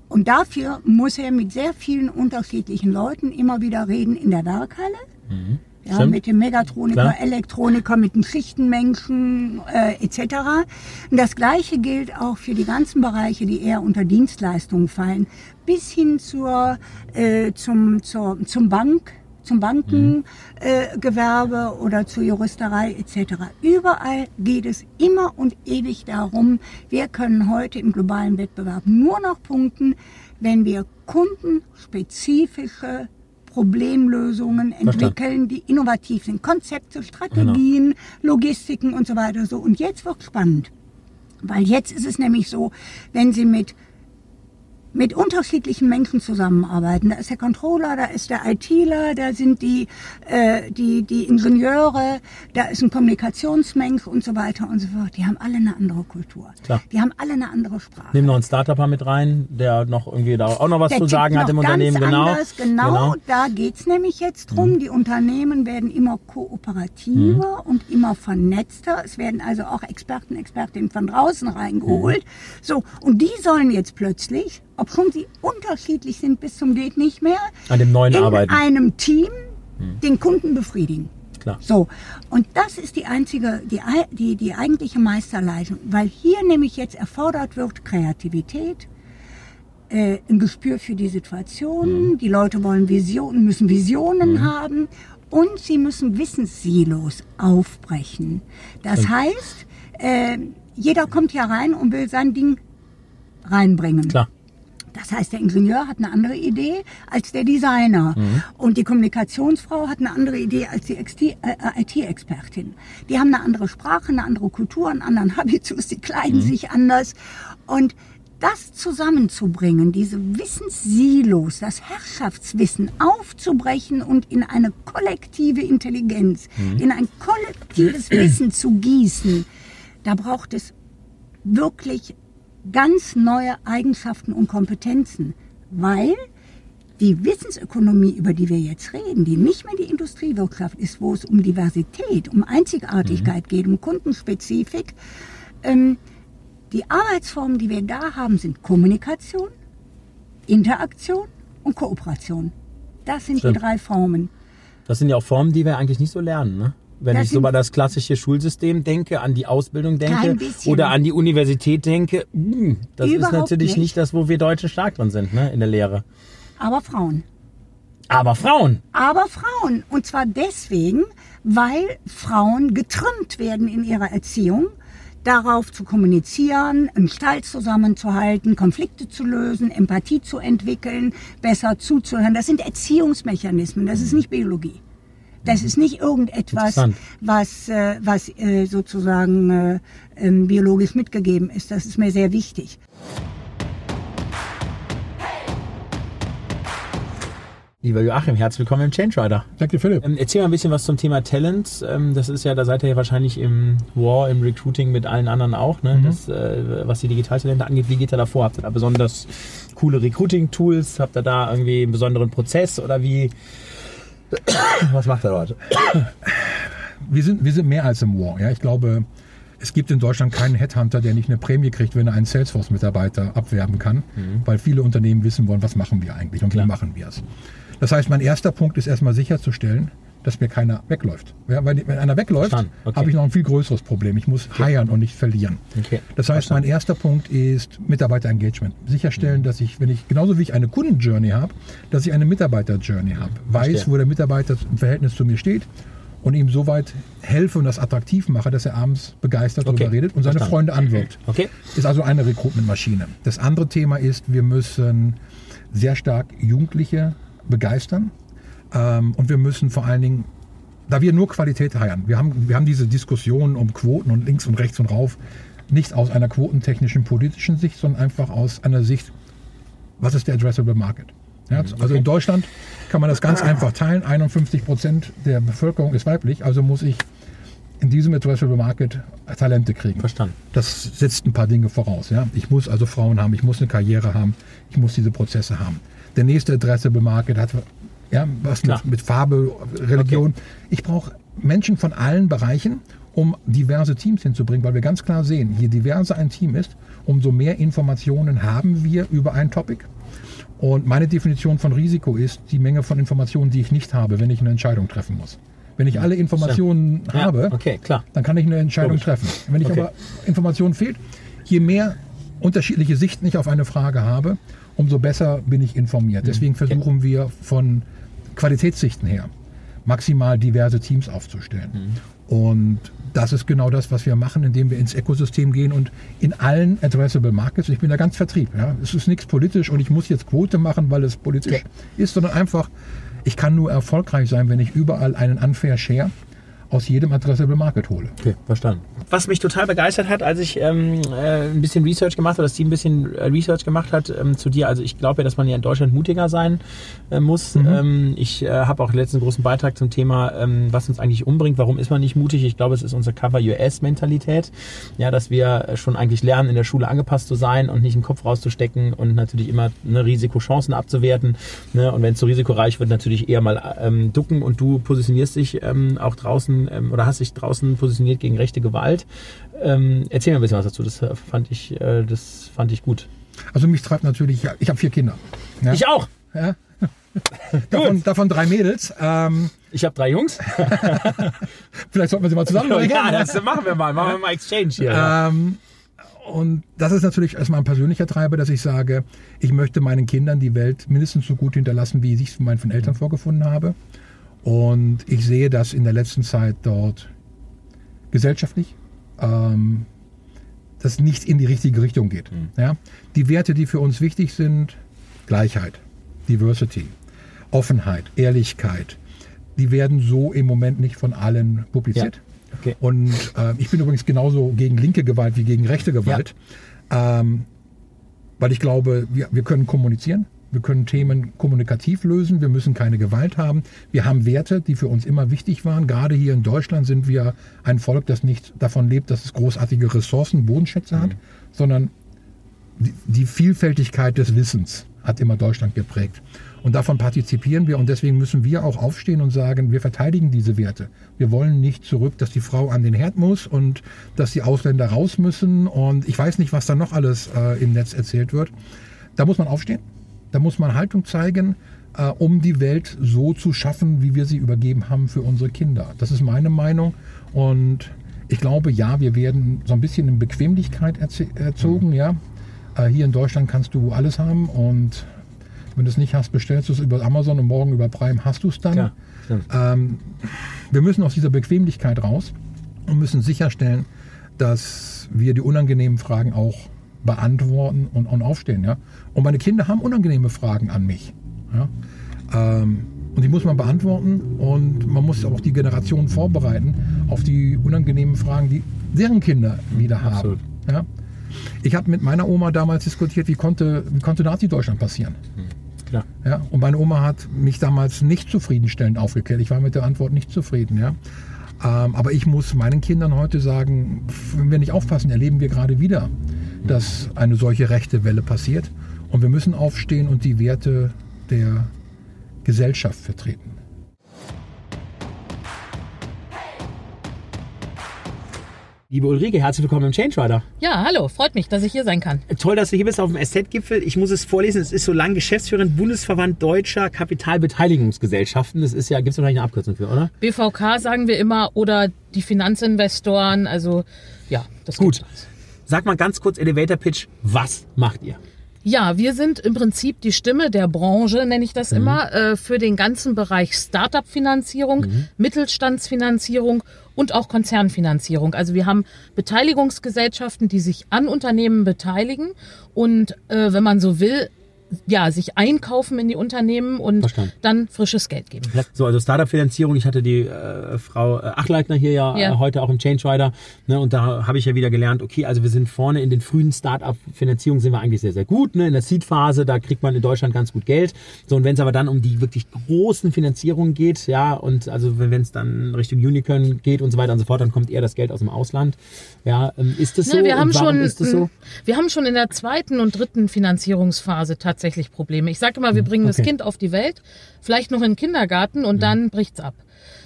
Und dafür muss er mit sehr vielen unterschiedlichen Leuten immer wieder reden in der Werkhalle. Mhm ja, mit dem Megatroniker, Klar. Elektroniker, mit dem Schichtenmenschen äh, etc. Und das Gleiche gilt auch für die ganzen Bereiche, die eher unter Dienstleistungen fallen, bis hin zur, äh, zum, zur, zum Bank, zum Bankengewerbe mhm. äh, oder zur Juristerei etc. Überall geht es immer und ewig darum, wir können heute im globalen Wettbewerb nur noch punkten, wenn wir kundenspezifische Problemlösungen entwickeln, die innovativ sind. Konzepte, Strategien, genau. Logistiken und so weiter. So. Und jetzt wird spannend. Weil jetzt ist es nämlich so, wenn Sie mit mit unterschiedlichen Menschen zusammenarbeiten. Da ist der Controller, da ist der ITler, da sind die, äh, die, die Ingenieure, da ist ein Kommunikationsmensch und so weiter und so fort. Die haben alle eine andere Kultur. Klar. Die haben alle eine andere Sprache. Nehmen noch einen Startup mit rein, der noch irgendwie da auch noch was der zu sagen hat im Unternehmen. Genau. Anders, genau. genau. Da geht's nämlich jetzt drum. Mhm. Die Unternehmen werden immer kooperativer mhm. und immer vernetzter. Es werden also auch Experten, Expertinnen von draußen reingeholt. Mhm. So. Und die sollen jetzt plötzlich obwohl sie unterschiedlich sind bis zum geht nicht mehr, an dem neuen in Arbeiten. einem Team hm. den Kunden befriedigen. Klar. So. Und das ist die einzige, die, die, die eigentliche Meisterleistung, weil hier nämlich jetzt erfordert wird Kreativität, äh, ein Gespür für die Situation. Mhm. Die Leute wollen Visionen, müssen Visionen mhm. haben und sie müssen Wissenssilos aufbrechen. Das mhm. heißt, äh, jeder kommt hier rein und will sein Ding reinbringen. Klar. Das heißt, der Ingenieur hat eine andere Idee als der Designer. Mhm. Und die Kommunikationsfrau hat eine andere Idee als die IT-Expertin. Die haben eine andere Sprache, eine andere Kultur, einen anderen Habitus, die kleiden mhm. sich anders. Und das zusammenzubringen, diese Wissenssilos, das Herrschaftswissen aufzubrechen und in eine kollektive Intelligenz, mhm. in ein kollektives Wissen zu gießen, da braucht es wirklich ganz neue Eigenschaften und Kompetenzen, weil die Wissensökonomie, über die wir jetzt reden, die nicht mehr die Industriewirtschaft ist, wo es um Diversität, um Einzigartigkeit mhm. geht, um Kundenspezifik, ähm, die Arbeitsformen, die wir da haben, sind Kommunikation, Interaktion und Kooperation. Das sind Stimmt. die drei Formen. Das sind ja auch Formen, die wir eigentlich nicht so lernen, ne? Wenn das ich so über das klassische Schulsystem denke, an die Ausbildung denke oder an die Universität denke, hm, das Überhaupt ist natürlich nicht. nicht. das, wo wir Deutschen stark drin sind, ne, in der Lehre. Aber Frauen. Aber Frauen. Aber Frauen. Und zwar deswegen, weil Frauen getrimmt werden in ihrer Erziehung, darauf zu kommunizieren, einen Stall zusammenzuhalten, Konflikte zu lösen, Empathie zu entwickeln, besser zuzuhören. Das sind Erziehungsmechanismen, das ist nicht Biologie. Das ist nicht irgendetwas, was, äh, was äh, sozusagen äh, ähm, biologisch mitgegeben ist. Das ist mir sehr wichtig. Lieber Joachim, herzlich willkommen im Change Rider. Danke, Philipp. Ähm, erzähl mal ein bisschen was zum Thema Talent. Ähm, das ist ja, da seid ihr ja wahrscheinlich im War, im Recruiting mit allen anderen auch, ne? Mhm. Das, äh, was die Digitaltalente angeht. Wie geht ihr da vor? Habt ihr da besonders coole Recruiting-Tools? Habt ihr da irgendwie einen besonderen Prozess oder wie, Was macht er dort? Wir sind, wir sind mehr als im War. Ja? Ich glaube, es gibt in Deutschland keinen Headhunter, der nicht eine Prämie kriegt, wenn er einen Salesforce-Mitarbeiter abwerben kann, mhm. weil viele Unternehmen wissen wollen, was machen wir eigentlich und Klar. wie machen wir es. Das heißt, mein erster Punkt ist erstmal sicherzustellen, dass mir keiner wegläuft. Ja, weil wenn einer wegläuft, okay. habe ich noch ein viel größeres Problem. Ich muss okay. heiern und nicht verlieren. Okay. Das heißt, Verstanden. mein erster Punkt ist Mitarbeiter-Engagement. Sicherstellen, mhm. dass ich, wenn ich, genauso wie ich eine Kunden-Journey habe, dass ich eine Mitarbeiter-Journey habe. Weiß, Verstehe. wo der Mitarbeiter im Verhältnis zu mir steht und ihm soweit helfe und das attraktiv mache, dass er abends begeistert okay. darüber redet und seine Verstanden. Freunde anwirbt. Okay. Ist also eine Recruitment-Maschine. Das andere Thema ist, wir müssen sehr stark Jugendliche begeistern und wir müssen vor allen Dingen, da wir nur Qualität heiern, wir haben, wir haben diese Diskussion um Quoten und links und rechts und rauf, nicht aus einer quotentechnischen politischen Sicht, sondern einfach aus einer Sicht, was ist der Addressable Market? Ja, mhm, also in Deutschland kann man das ganz einfach teilen. 51 Prozent der Bevölkerung ist weiblich, also muss ich in diesem Addressable Market Talente kriegen. Verstanden. Das setzt ein paar Dinge voraus. Ja? Ich muss also Frauen haben, ich muss eine Karriere haben, ich muss diese Prozesse haben. Der nächste Addressable Market hat ja, was mit, mit, Farbe, Religion. Okay. Ich brauche Menschen von allen Bereichen, um diverse Teams hinzubringen, weil wir ganz klar sehen, je diverser ein Team ist, umso mehr Informationen haben wir über ein Topic. Und meine Definition von Risiko ist die Menge von Informationen, die ich nicht habe, wenn ich eine Entscheidung treffen muss. Wenn ich alle Informationen ja. habe, okay, dann kann ich eine Entscheidung Logisch. treffen. Wenn ich okay. aber Informationen fehlt, je mehr unterschiedliche Sichten ich auf eine Frage habe, umso besser bin ich informiert. Mhm. Deswegen versuchen okay. wir von Qualitätssichten her maximal diverse Teams aufzustellen. Mhm. Und das ist genau das, was wir machen, indem wir ins Ökosystem gehen und in allen Addressable Markets, ich bin da ganz Vertrieb, ja, es ist nichts politisch und ich muss jetzt Quote machen, weil es politisch ist, sondern einfach, ich kann nur erfolgreich sein, wenn ich überall einen Unfair Share aus jedem Addressable Market hole. Okay, verstanden. Was mich total begeistert hat, als ich ähm, äh, ein bisschen Research gemacht habe, das Team ein bisschen äh, Research gemacht hat ähm, zu dir. Also ich glaube ja, dass man ja in Deutschland mutiger sein äh, muss. Mhm. Ähm, ich äh, habe auch letzten großen Beitrag zum Thema, ähm, was uns eigentlich umbringt. Warum ist man nicht mutig? Ich glaube, es ist unsere Cover-US-Mentalität. Ja, dass wir schon eigentlich lernen, in der Schule angepasst zu sein und nicht den Kopf rauszustecken und natürlich immer eine Risikochancen abzuwerten. Ne? Und wenn es zu risikoreich wird, natürlich eher mal ähm, ducken und du positionierst dich ähm, auch draußen ähm, oder hast dich draußen positioniert gegen rechte Gewalt. Ähm, erzähl mir ein bisschen was dazu. Das äh, fand ich, äh, das fand ich gut. Also mich treibt natürlich, ich habe vier Kinder. Ja? Ich auch. Ja. davon, davon, drei Mädels. Ähm, ich habe drei Jungs. Vielleicht sollten wir sie mal zusammenbringen. ja, das machen wir mal. Machen wir mal Exchange hier. Ähm, und das ist natürlich erstmal ein persönlicher Treiber, dass ich sage, ich möchte meinen Kindern die Welt mindestens so gut hinterlassen, wie ich es von meinen Eltern vorgefunden habe. Und ich sehe, dass in der letzten Zeit dort gesellschaftlich ähm, das nicht in die richtige Richtung geht. Mhm. Ja? Die Werte, die für uns wichtig sind, Gleichheit, Diversity, Offenheit, Ehrlichkeit, die werden so im Moment nicht von allen publiziert. Ja. Okay. Und äh, ich bin übrigens genauso gegen linke Gewalt wie gegen rechte Gewalt, ja. ähm, weil ich glaube, wir, wir können kommunizieren. Wir können Themen kommunikativ lösen. Wir müssen keine Gewalt haben. Wir haben Werte, die für uns immer wichtig waren. Gerade hier in Deutschland sind wir ein Volk, das nicht davon lebt, dass es großartige Ressourcen, Bodenschätze mhm. hat, sondern die, die Vielfältigkeit des Wissens hat immer Deutschland geprägt. Und davon partizipieren wir und deswegen müssen wir auch aufstehen und sagen, wir verteidigen diese Werte. Wir wollen nicht zurück, dass die Frau an den Herd muss und dass die Ausländer raus müssen und ich weiß nicht, was da noch alles äh, im Netz erzählt wird. Da muss man aufstehen. Da muss man Haltung zeigen, äh, um die Welt so zu schaffen, wie wir sie übergeben haben für unsere Kinder. Das ist meine Meinung. Und ich glaube, ja, wir werden so ein bisschen in Bequemlichkeit erzogen. Mhm. Ja. Äh, hier in Deutschland kannst du alles haben und wenn du es nicht hast, bestellst du es über Amazon und morgen über Prime hast du es dann. Ja, ähm, wir müssen aus dieser Bequemlichkeit raus und müssen sicherstellen, dass wir die unangenehmen Fragen auch beantworten und, und aufstehen. Ja? Und meine Kinder haben unangenehme Fragen an mich. Ja? Ähm, und die muss man beantworten und man muss auch die Generation vorbereiten auf die unangenehmen Fragen, die deren Kinder wieder haben. Ja? Ich habe mit meiner Oma damals diskutiert, wie konnte, wie konnte Nazi-Deutschland passieren. Mhm. Klar. Ja? Und meine Oma hat mich damals nicht zufriedenstellend aufgeklärt. Ich war mit der Antwort nicht zufrieden. Ja? Ähm, aber ich muss meinen Kindern heute sagen, wenn wir nicht aufpassen, erleben wir gerade wieder dass eine solche rechte Welle passiert. Und wir müssen aufstehen und die Werte der Gesellschaft vertreten. Liebe Ulrike, herzlich willkommen im Change Rider. Ja, hallo, freut mich, dass ich hier sein kann. Toll, dass du hier bist auf dem Asset-Gipfel. Ich muss es vorlesen, es ist so lang Geschäftsführerin Bundesverband Deutscher Kapitalbeteiligungsgesellschaften. Das ist ja, gibt es wahrscheinlich eine Abkürzung für, oder? BVK sagen wir immer oder die Finanzinvestoren, also ja, das Gut. Sag mal ganz kurz Elevator Pitch, was macht ihr? Ja, wir sind im Prinzip die Stimme der Branche, nenne ich das mhm. immer, äh, für den ganzen Bereich Startup-Finanzierung, mhm. Mittelstandsfinanzierung und auch Konzernfinanzierung. Also wir haben Beteiligungsgesellschaften, die sich an Unternehmen beteiligen und äh, wenn man so will, ja, sich einkaufen in die Unternehmen und Verstanden. dann frisches Geld geben. So, also Startup-Finanzierung, ich hatte die äh, Frau äh, Achleitner hier ja, ja. Äh, heute auch im Change Rider ne, und da habe ich ja wieder gelernt, okay, also wir sind vorne in den frühen Startup-Finanzierungen sind wir eigentlich sehr, sehr gut. Ne? In der Seed-Phase, da kriegt man in Deutschland ganz gut Geld. So, und wenn es aber dann um die wirklich großen Finanzierungen geht, ja, und also wenn es dann Richtung Unicorn geht und so weiter und so fort, dann kommt eher das Geld aus dem Ausland. Ja, ähm, ist das so? Ja, wir haben schon, ist das so? Wir haben schon in der zweiten und dritten Finanzierungsphase tatsächlich tatsächlich Probleme. Ich sage immer, wir bringen okay. das Kind auf die Welt, vielleicht noch in den Kindergarten und mhm. dann bricht's ab.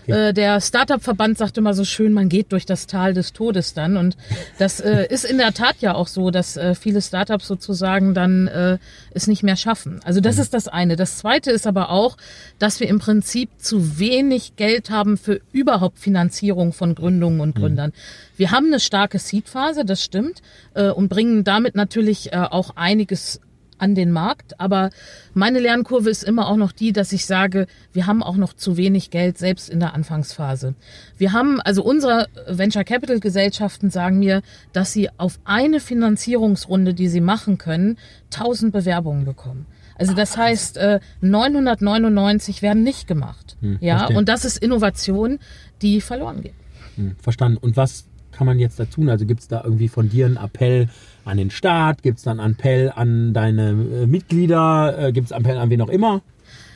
Okay. Äh, der Startup-Verband sagt immer so schön, man geht durch das Tal des Todes dann. Und das äh, ist in der Tat ja auch so, dass äh, viele Startups sozusagen dann äh, es nicht mehr schaffen. Also das mhm. ist das eine. Das zweite ist aber auch, dass wir im Prinzip zu wenig Geld haben für überhaupt Finanzierung von Gründungen und mhm. Gründern. Mhm. Wir haben eine starke Seed-Phase, das stimmt, äh, und bringen damit natürlich äh, auch einiges an den Markt. Aber meine Lernkurve ist immer auch noch die, dass ich sage, wir haben auch noch zu wenig Geld, selbst in der Anfangsphase. Wir haben, also unsere Venture Capital Gesellschaften sagen mir, dass sie auf eine Finanzierungsrunde, die sie machen können, 1000 Bewerbungen bekommen. Also das heißt, 999 äh, werden nicht gemacht. Hm, ja, verstehe. und das ist Innovation, die verloren geht. Hm, verstanden. Und was kann man jetzt da tun? Also gibt es da irgendwie von dir einen Appell an den Staat? Gibt es dann einen Appell an deine äh, Mitglieder? Äh, gibt es einen Appell an wen auch immer?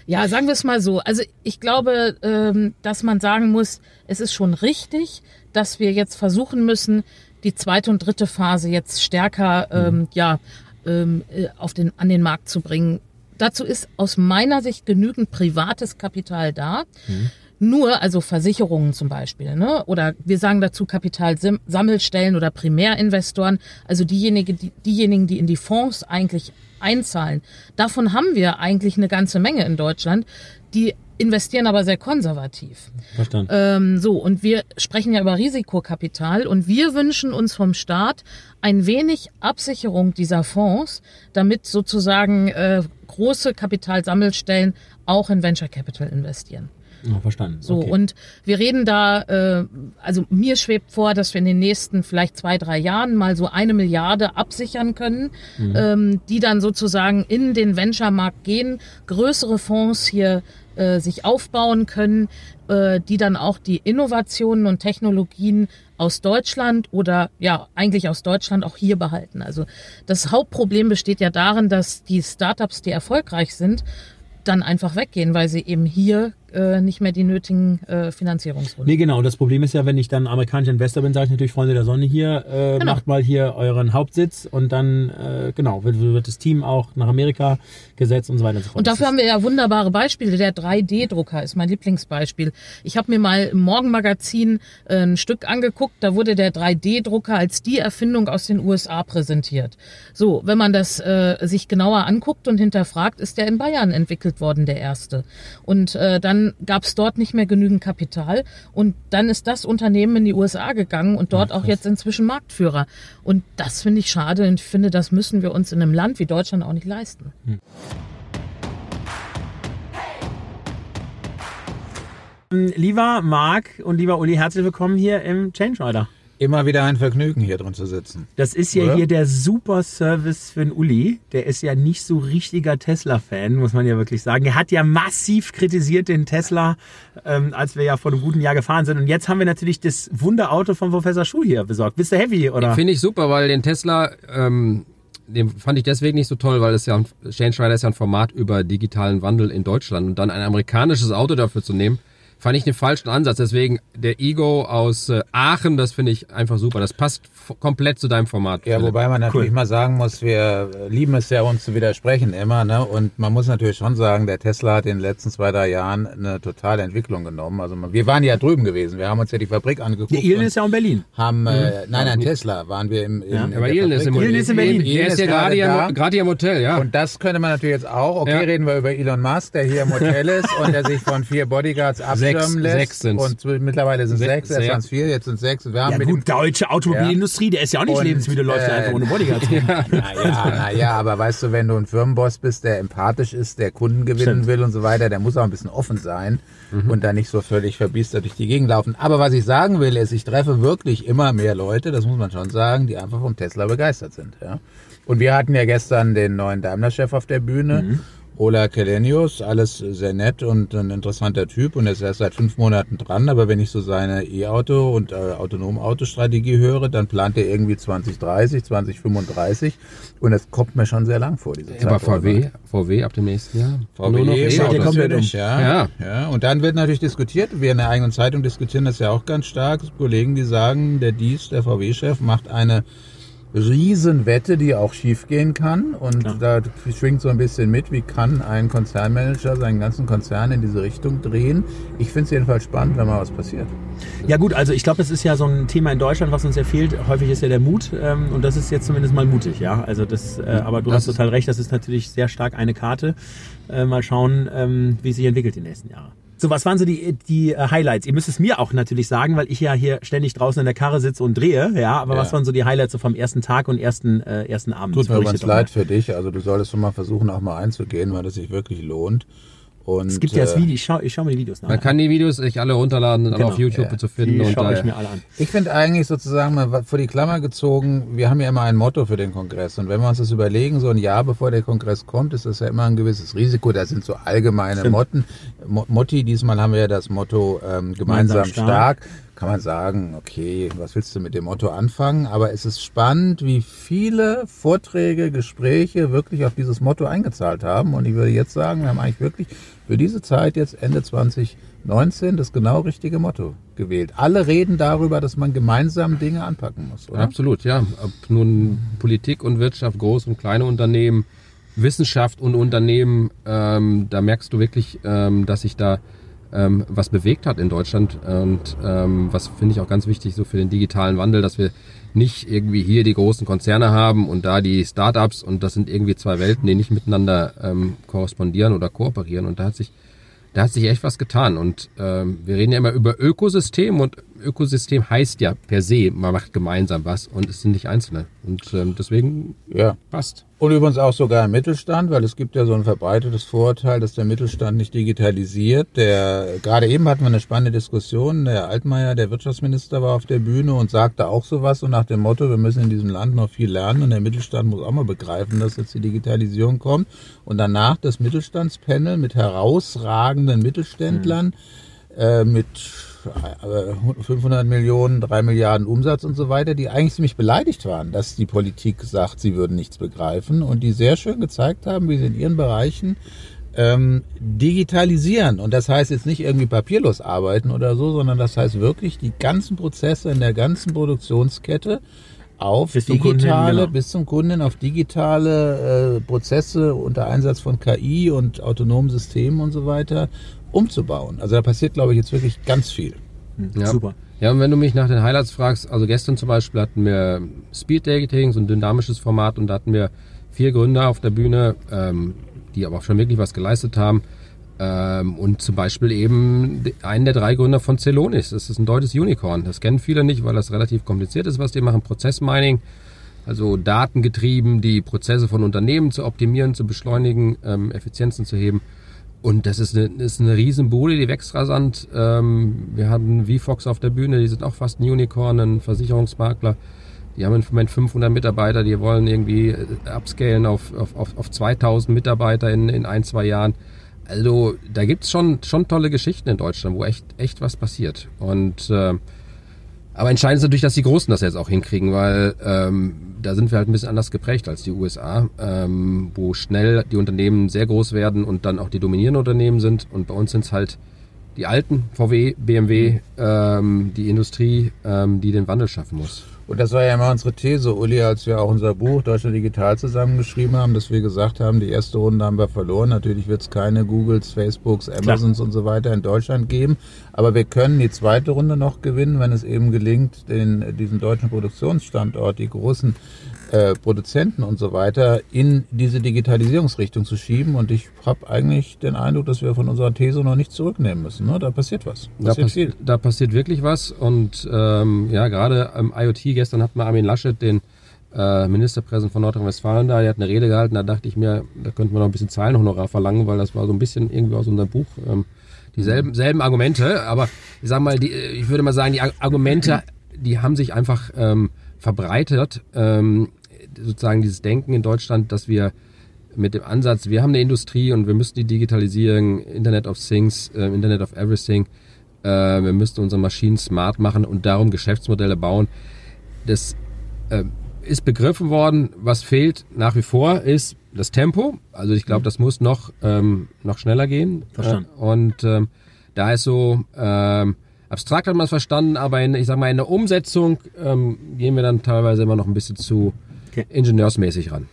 Ja, sagen wir es mal so. Also ich glaube, ähm, dass man sagen muss, es ist schon richtig, dass wir jetzt versuchen müssen, die zweite und dritte Phase jetzt stärker ähm, mhm. ja, ähm, äh, auf den, an den Markt zu bringen. Dazu ist aus meiner Sicht genügend privates Kapital da. Mhm nur, also Versicherungen zum Beispiel, ne? oder wir sagen dazu Kapitalsammelstellen oder Primärinvestoren, also diejenigen, die, diejenigen, die in die Fonds eigentlich einzahlen. Davon haben wir eigentlich eine ganze Menge in Deutschland, die investieren aber sehr konservativ. Verstanden. Ähm, so, und wir sprechen ja über Risikokapital und wir wünschen uns vom Staat ein wenig Absicherung dieser Fonds, damit sozusagen äh, große Kapitalsammelstellen auch in Venture Capital investieren. Ja, verstanden. So, okay. und wir reden da, äh, also mir schwebt vor, dass wir in den nächsten vielleicht zwei, drei Jahren mal so eine Milliarde absichern können, mhm. ähm, die dann sozusagen in den Venture-Markt gehen, größere Fonds hier äh, sich aufbauen können, äh, die dann auch die Innovationen und Technologien aus Deutschland oder ja, eigentlich aus Deutschland auch hier behalten. Also das Hauptproblem besteht ja darin, dass die Startups, die erfolgreich sind, dann einfach weggehen, weil sie eben hier äh, nicht mehr die nötigen äh, Finanzierungsrunden. Nee, genau. Das Problem ist ja, wenn ich dann amerikanischer Investor bin, sage ich natürlich, Freunde der Sonne hier, äh, genau. macht mal hier euren Hauptsitz und dann, äh, genau, wird, wird das Team auch nach Amerika gesetzt und so weiter und so fort. Und dafür haben wir ja wunderbare Beispiele. Der 3D-Drucker ist mein Lieblingsbeispiel. Ich habe mir mal im Morgenmagazin äh, ein Stück angeguckt, da wurde der 3D-Drucker als die Erfindung aus den USA präsentiert. So, wenn man das äh, sich genauer anguckt und hinterfragt, ist der in Bayern entwickelt worden, der erste. Und äh, dann dann gab es dort nicht mehr genügend Kapital und dann ist das Unternehmen in die USA gegangen und dort ja, auch jetzt inzwischen Marktführer. Und das finde ich schade und ich finde, das müssen wir uns in einem Land wie Deutschland auch nicht leisten. Hm. Lieber Marc und lieber Uli, herzlich willkommen hier im Change Rider. Immer wieder ein Vergnügen, hier drin zu sitzen. Das ist ja Oder? hier der super Service für den Uli. Der ist ja nicht so richtiger Tesla-Fan, muss man ja wirklich sagen. Er hat ja massiv kritisiert den Tesla, ähm, als wir ja vor einem guten Jahr gefahren sind. Und jetzt haben wir natürlich das Wunderauto von Professor Schuh hier besorgt. Bist du heavy, oder? Finde ich super, weil den Tesla... Ähm den fand ich deswegen nicht so toll, weil es ja ein, Change Rider ist ja ein Format über digitalen Wandel in Deutschland und dann ein amerikanisches Auto dafür zu nehmen, fand ich den falschen Ansatz. Deswegen der Ego aus äh, Aachen, das finde ich einfach super. Das passt komplett zu deinem Format. Ja, Philipp. wobei man natürlich cool. mal sagen muss, wir lieben es ja, uns zu widersprechen immer. Ne? Und man muss natürlich schon sagen, der Tesla hat in den letzten zwei, drei Jahren eine totale Entwicklung genommen. Also wir waren ja drüben gewesen. Wir haben uns ja die Fabrik angeguckt. Der Elon ist ja in Berlin. Haben, äh, mhm. nein, nein, Tesla waren wir im, im ja, aber Elon ist, im Elon ist in Berlin. Er ist ja gerade hier, gerade hier im Hotel, ja. Und das könnte man natürlich jetzt auch. Okay, ja. reden wir über Elon Musk, der hier im Hotel ist und der sich von vier Bodyguards ablenken sechs. Sechs sind Und mittlerweile sind es sechs, erst waren es vier, jetzt sind es sechs. Wir haben ja gut, deutsche Automobilindustrie, der ist ja auch nicht und, Lebensmittel, läuft äh, einfach ohne Bodyguards. ja. Naja, naja, aber weißt du, wenn du ein Firmenboss bist, der empathisch ist, der Kunden gewinnen Stimmt. will und so weiter, der muss auch ein bisschen offen sein mhm. und da nicht so völlig verbiestert durch die Gegend laufen. Aber was ich sagen will, ist, ich treffe wirklich immer mehr Leute, das muss man schon sagen, die einfach vom Tesla begeistert sind. Ja? Und wir hatten ja gestern den neuen Daimler-Chef auf der Bühne. Mhm. Ola Kelenius, alles sehr nett und ein interessanter Typ und er ist erst seit fünf Monaten dran, aber wenn ich so seine E-Auto und äh, autonom Autostrategie höre, dann plant er irgendwie 2030, 2035 und es kommt mir schon sehr lang vor, diese Zeit. Aber VW, VW ab dem nächsten Jahr? VW, Nur noch e kommt um. ja, ja. ja. Und dann wird natürlich diskutiert, wir in der eigenen Zeitung diskutieren das ja auch ganz stark, Kollegen, die sagen, der Dies, der VW-Chef, macht eine Riesenwette, die auch schiefgehen kann. Und ja. da schwingt so ein bisschen mit, wie kann ein Konzernmanager seinen ganzen Konzern in diese Richtung drehen. Ich finde es jedenfalls spannend, wenn mal was passiert. Ja gut, also ich glaube, das ist ja so ein Thema in Deutschland, was uns ja fehlt. Häufig ist ja der Mut ähm, und das ist jetzt zumindest mal mutig, ja. Also das, äh, aber du das hast total recht, das ist natürlich sehr stark eine Karte. Äh, mal schauen, ähm, wie es sich entwickelt die nächsten Jahre. So, was waren so die, die äh, Highlights? Ihr müsst es mir auch natürlich sagen, weil ich ja hier ständig draußen in der Karre sitze und drehe, ja. Aber ja. was waren so die Highlights so vom ersten Tag und ersten, äh, ersten Abend? Tut mir ganz leid für dich. Also du solltest schon mal versuchen, auch mal einzugehen, weil das sich wirklich lohnt. Und, es gibt ja das äh, Video, ich schaue ich schau mir die Videos nach. Man kann die Videos sich alle runterladen und genau. alle auf YouTube ja, zu finden. Die schaue ich mir alle an. Ich finde eigentlich sozusagen mal vor die Klammer gezogen, wir haben ja immer ein Motto für den Kongress. Und wenn wir uns das überlegen, so ein Jahr bevor der Kongress kommt, ist das ja immer ein gewisses Risiko. Da sind so allgemeine Motten. Motti, diesmal haben wir ja das Motto ähm, gemeinsam, gemeinsam stark. stark kann man sagen, okay, was willst du mit dem Motto anfangen? Aber es ist spannend, wie viele Vorträge, Gespräche wirklich auf dieses Motto eingezahlt haben. Und ich würde jetzt sagen, wir haben eigentlich wirklich für diese Zeit jetzt Ende 2019 das genau richtige Motto gewählt. Alle reden darüber, dass man gemeinsam Dinge anpacken muss. Oder? Absolut, ja. Ob nun Politik und Wirtschaft, große und kleine Unternehmen, Wissenschaft und Unternehmen, ähm, da merkst du wirklich, ähm, dass sich da ähm, was bewegt hat in Deutschland. Und ähm, was finde ich auch ganz wichtig so für den digitalen Wandel, dass wir nicht irgendwie hier die großen Konzerne haben und da die Startups und das sind irgendwie zwei Welten, die nicht miteinander ähm, korrespondieren oder kooperieren. Und da hat sich da hat sich echt was getan. Und ähm, wir reden ja immer über Ökosystem und Ökosystem heißt ja per se, man macht gemeinsam was und es sind nicht Einzelne. Und ähm, deswegen ja. passt. Und übrigens auch sogar im Mittelstand, weil es gibt ja so ein verbreitetes Vorurteil, dass der Mittelstand nicht digitalisiert. Der, gerade eben hatten wir eine spannende Diskussion. Der Altmaier, der Wirtschaftsminister, war auf der Bühne und sagte auch sowas und nach dem Motto, wir müssen in diesem Land noch viel lernen und der Mittelstand muss auch mal begreifen, dass jetzt die Digitalisierung kommt. Und danach das Mittelstandspanel mit herausragenden Mittelständlern, mhm. äh, mit 500 Millionen, 3 Milliarden Umsatz und so weiter, die eigentlich ziemlich beleidigt waren, dass die Politik sagt, sie würden nichts begreifen und die sehr schön gezeigt haben, wie sie in ihren Bereichen ähm, digitalisieren. Und das heißt jetzt nicht irgendwie papierlos arbeiten oder so, sondern das heißt wirklich die ganzen Prozesse in der ganzen Produktionskette auf bis digitale, genau. bis zum Kunden auf digitale äh, Prozesse unter Einsatz von KI und autonomen Systemen und so weiter umzubauen. Also da passiert, glaube ich, jetzt wirklich ganz viel. Ja. Super. Ja, und wenn du mich nach den Highlights fragst, also gestern zum Beispiel hatten wir Speed Dating, so ein dynamisches Format, und da hatten wir vier Gründer auf der Bühne, ähm, die aber auch schon wirklich was geleistet haben. Ähm, und zum Beispiel eben einen der drei Gründer von Celonis. Das ist ein deutsches Unicorn. Das kennen viele nicht, weil das relativ kompliziert ist, was die machen. Prozessmining, also datengetrieben, die Prozesse von Unternehmen zu optimieren, zu beschleunigen, ähm, Effizienzen zu heben. Und das ist eine, ist eine Riesenbude, die wächst rasant. Ähm, wir hatten VFox auf der Bühne, die sind auch fast ein Unicorn, ein Versicherungsmakler. Die haben im Moment 500 Mitarbeiter, die wollen irgendwie äh, upscalen auf, auf, auf, auf 2000 Mitarbeiter in, in ein, zwei Jahren. Also da gibt's schon, schon tolle Geschichten in Deutschland, wo echt, echt was passiert. Und äh, aber entscheidend ist natürlich, dass die Großen das jetzt auch hinkriegen, weil ähm, da sind wir halt ein bisschen anders geprägt als die USA, ähm, wo schnell die Unternehmen sehr groß werden und dann auch die dominierenden Unternehmen sind. Und bei uns sind es halt die alten VW, BMW, ähm, die Industrie, ähm, die den Wandel schaffen muss. Und das war ja immer unsere These, Uli, als wir auch unser Buch Deutschland Digital zusammengeschrieben haben, dass wir gesagt haben, die erste Runde haben wir verloren. Natürlich wird es keine Googles, Facebooks, Amazons Klar. und so weiter in Deutschland geben. Aber wir können die zweite Runde noch gewinnen, wenn es eben gelingt, den, diesen deutschen Produktionsstandort, die großen äh, Produzenten und so weiter in diese Digitalisierungsrichtung zu schieben. Und ich habe eigentlich den Eindruck, dass wir von unserer These noch nicht zurücknehmen müssen. Ne? Da passiert was. Da, passiert viel. da passiert wirklich was. Und ähm, ja, gerade im IoT, gestern hat mal Armin Laschet den äh, Ministerpräsident von Nordrhein-Westfalen da, der hat eine Rede gehalten, da dachte ich mir, da könnte man noch ein bisschen Zahlenhonorar verlangen, weil das war so ein bisschen irgendwie aus unserem Buch. Ähm, dieselben selben Argumente, aber ich sag mal, die, ich würde mal sagen, die Argumente, die haben sich einfach ähm, verbreitet. Ähm, sozusagen dieses Denken in Deutschland, dass wir mit dem Ansatz, wir haben eine Industrie und wir müssen die digitalisieren, Internet of Things, äh, Internet of Everything, äh, wir müssen unsere Maschinen smart machen und darum Geschäftsmodelle bauen. Das äh, ist begriffen worden. Was fehlt nach wie vor ist das Tempo. Also ich glaube, das muss noch, ähm, noch schneller gehen. Verstanden. Äh, und ähm, da ist so, ähm, abstrakt hat man es verstanden, aber in, ich sag mal, in der Umsetzung ähm, gehen wir dann teilweise immer noch ein bisschen zu. Ingenieursmäßig ran.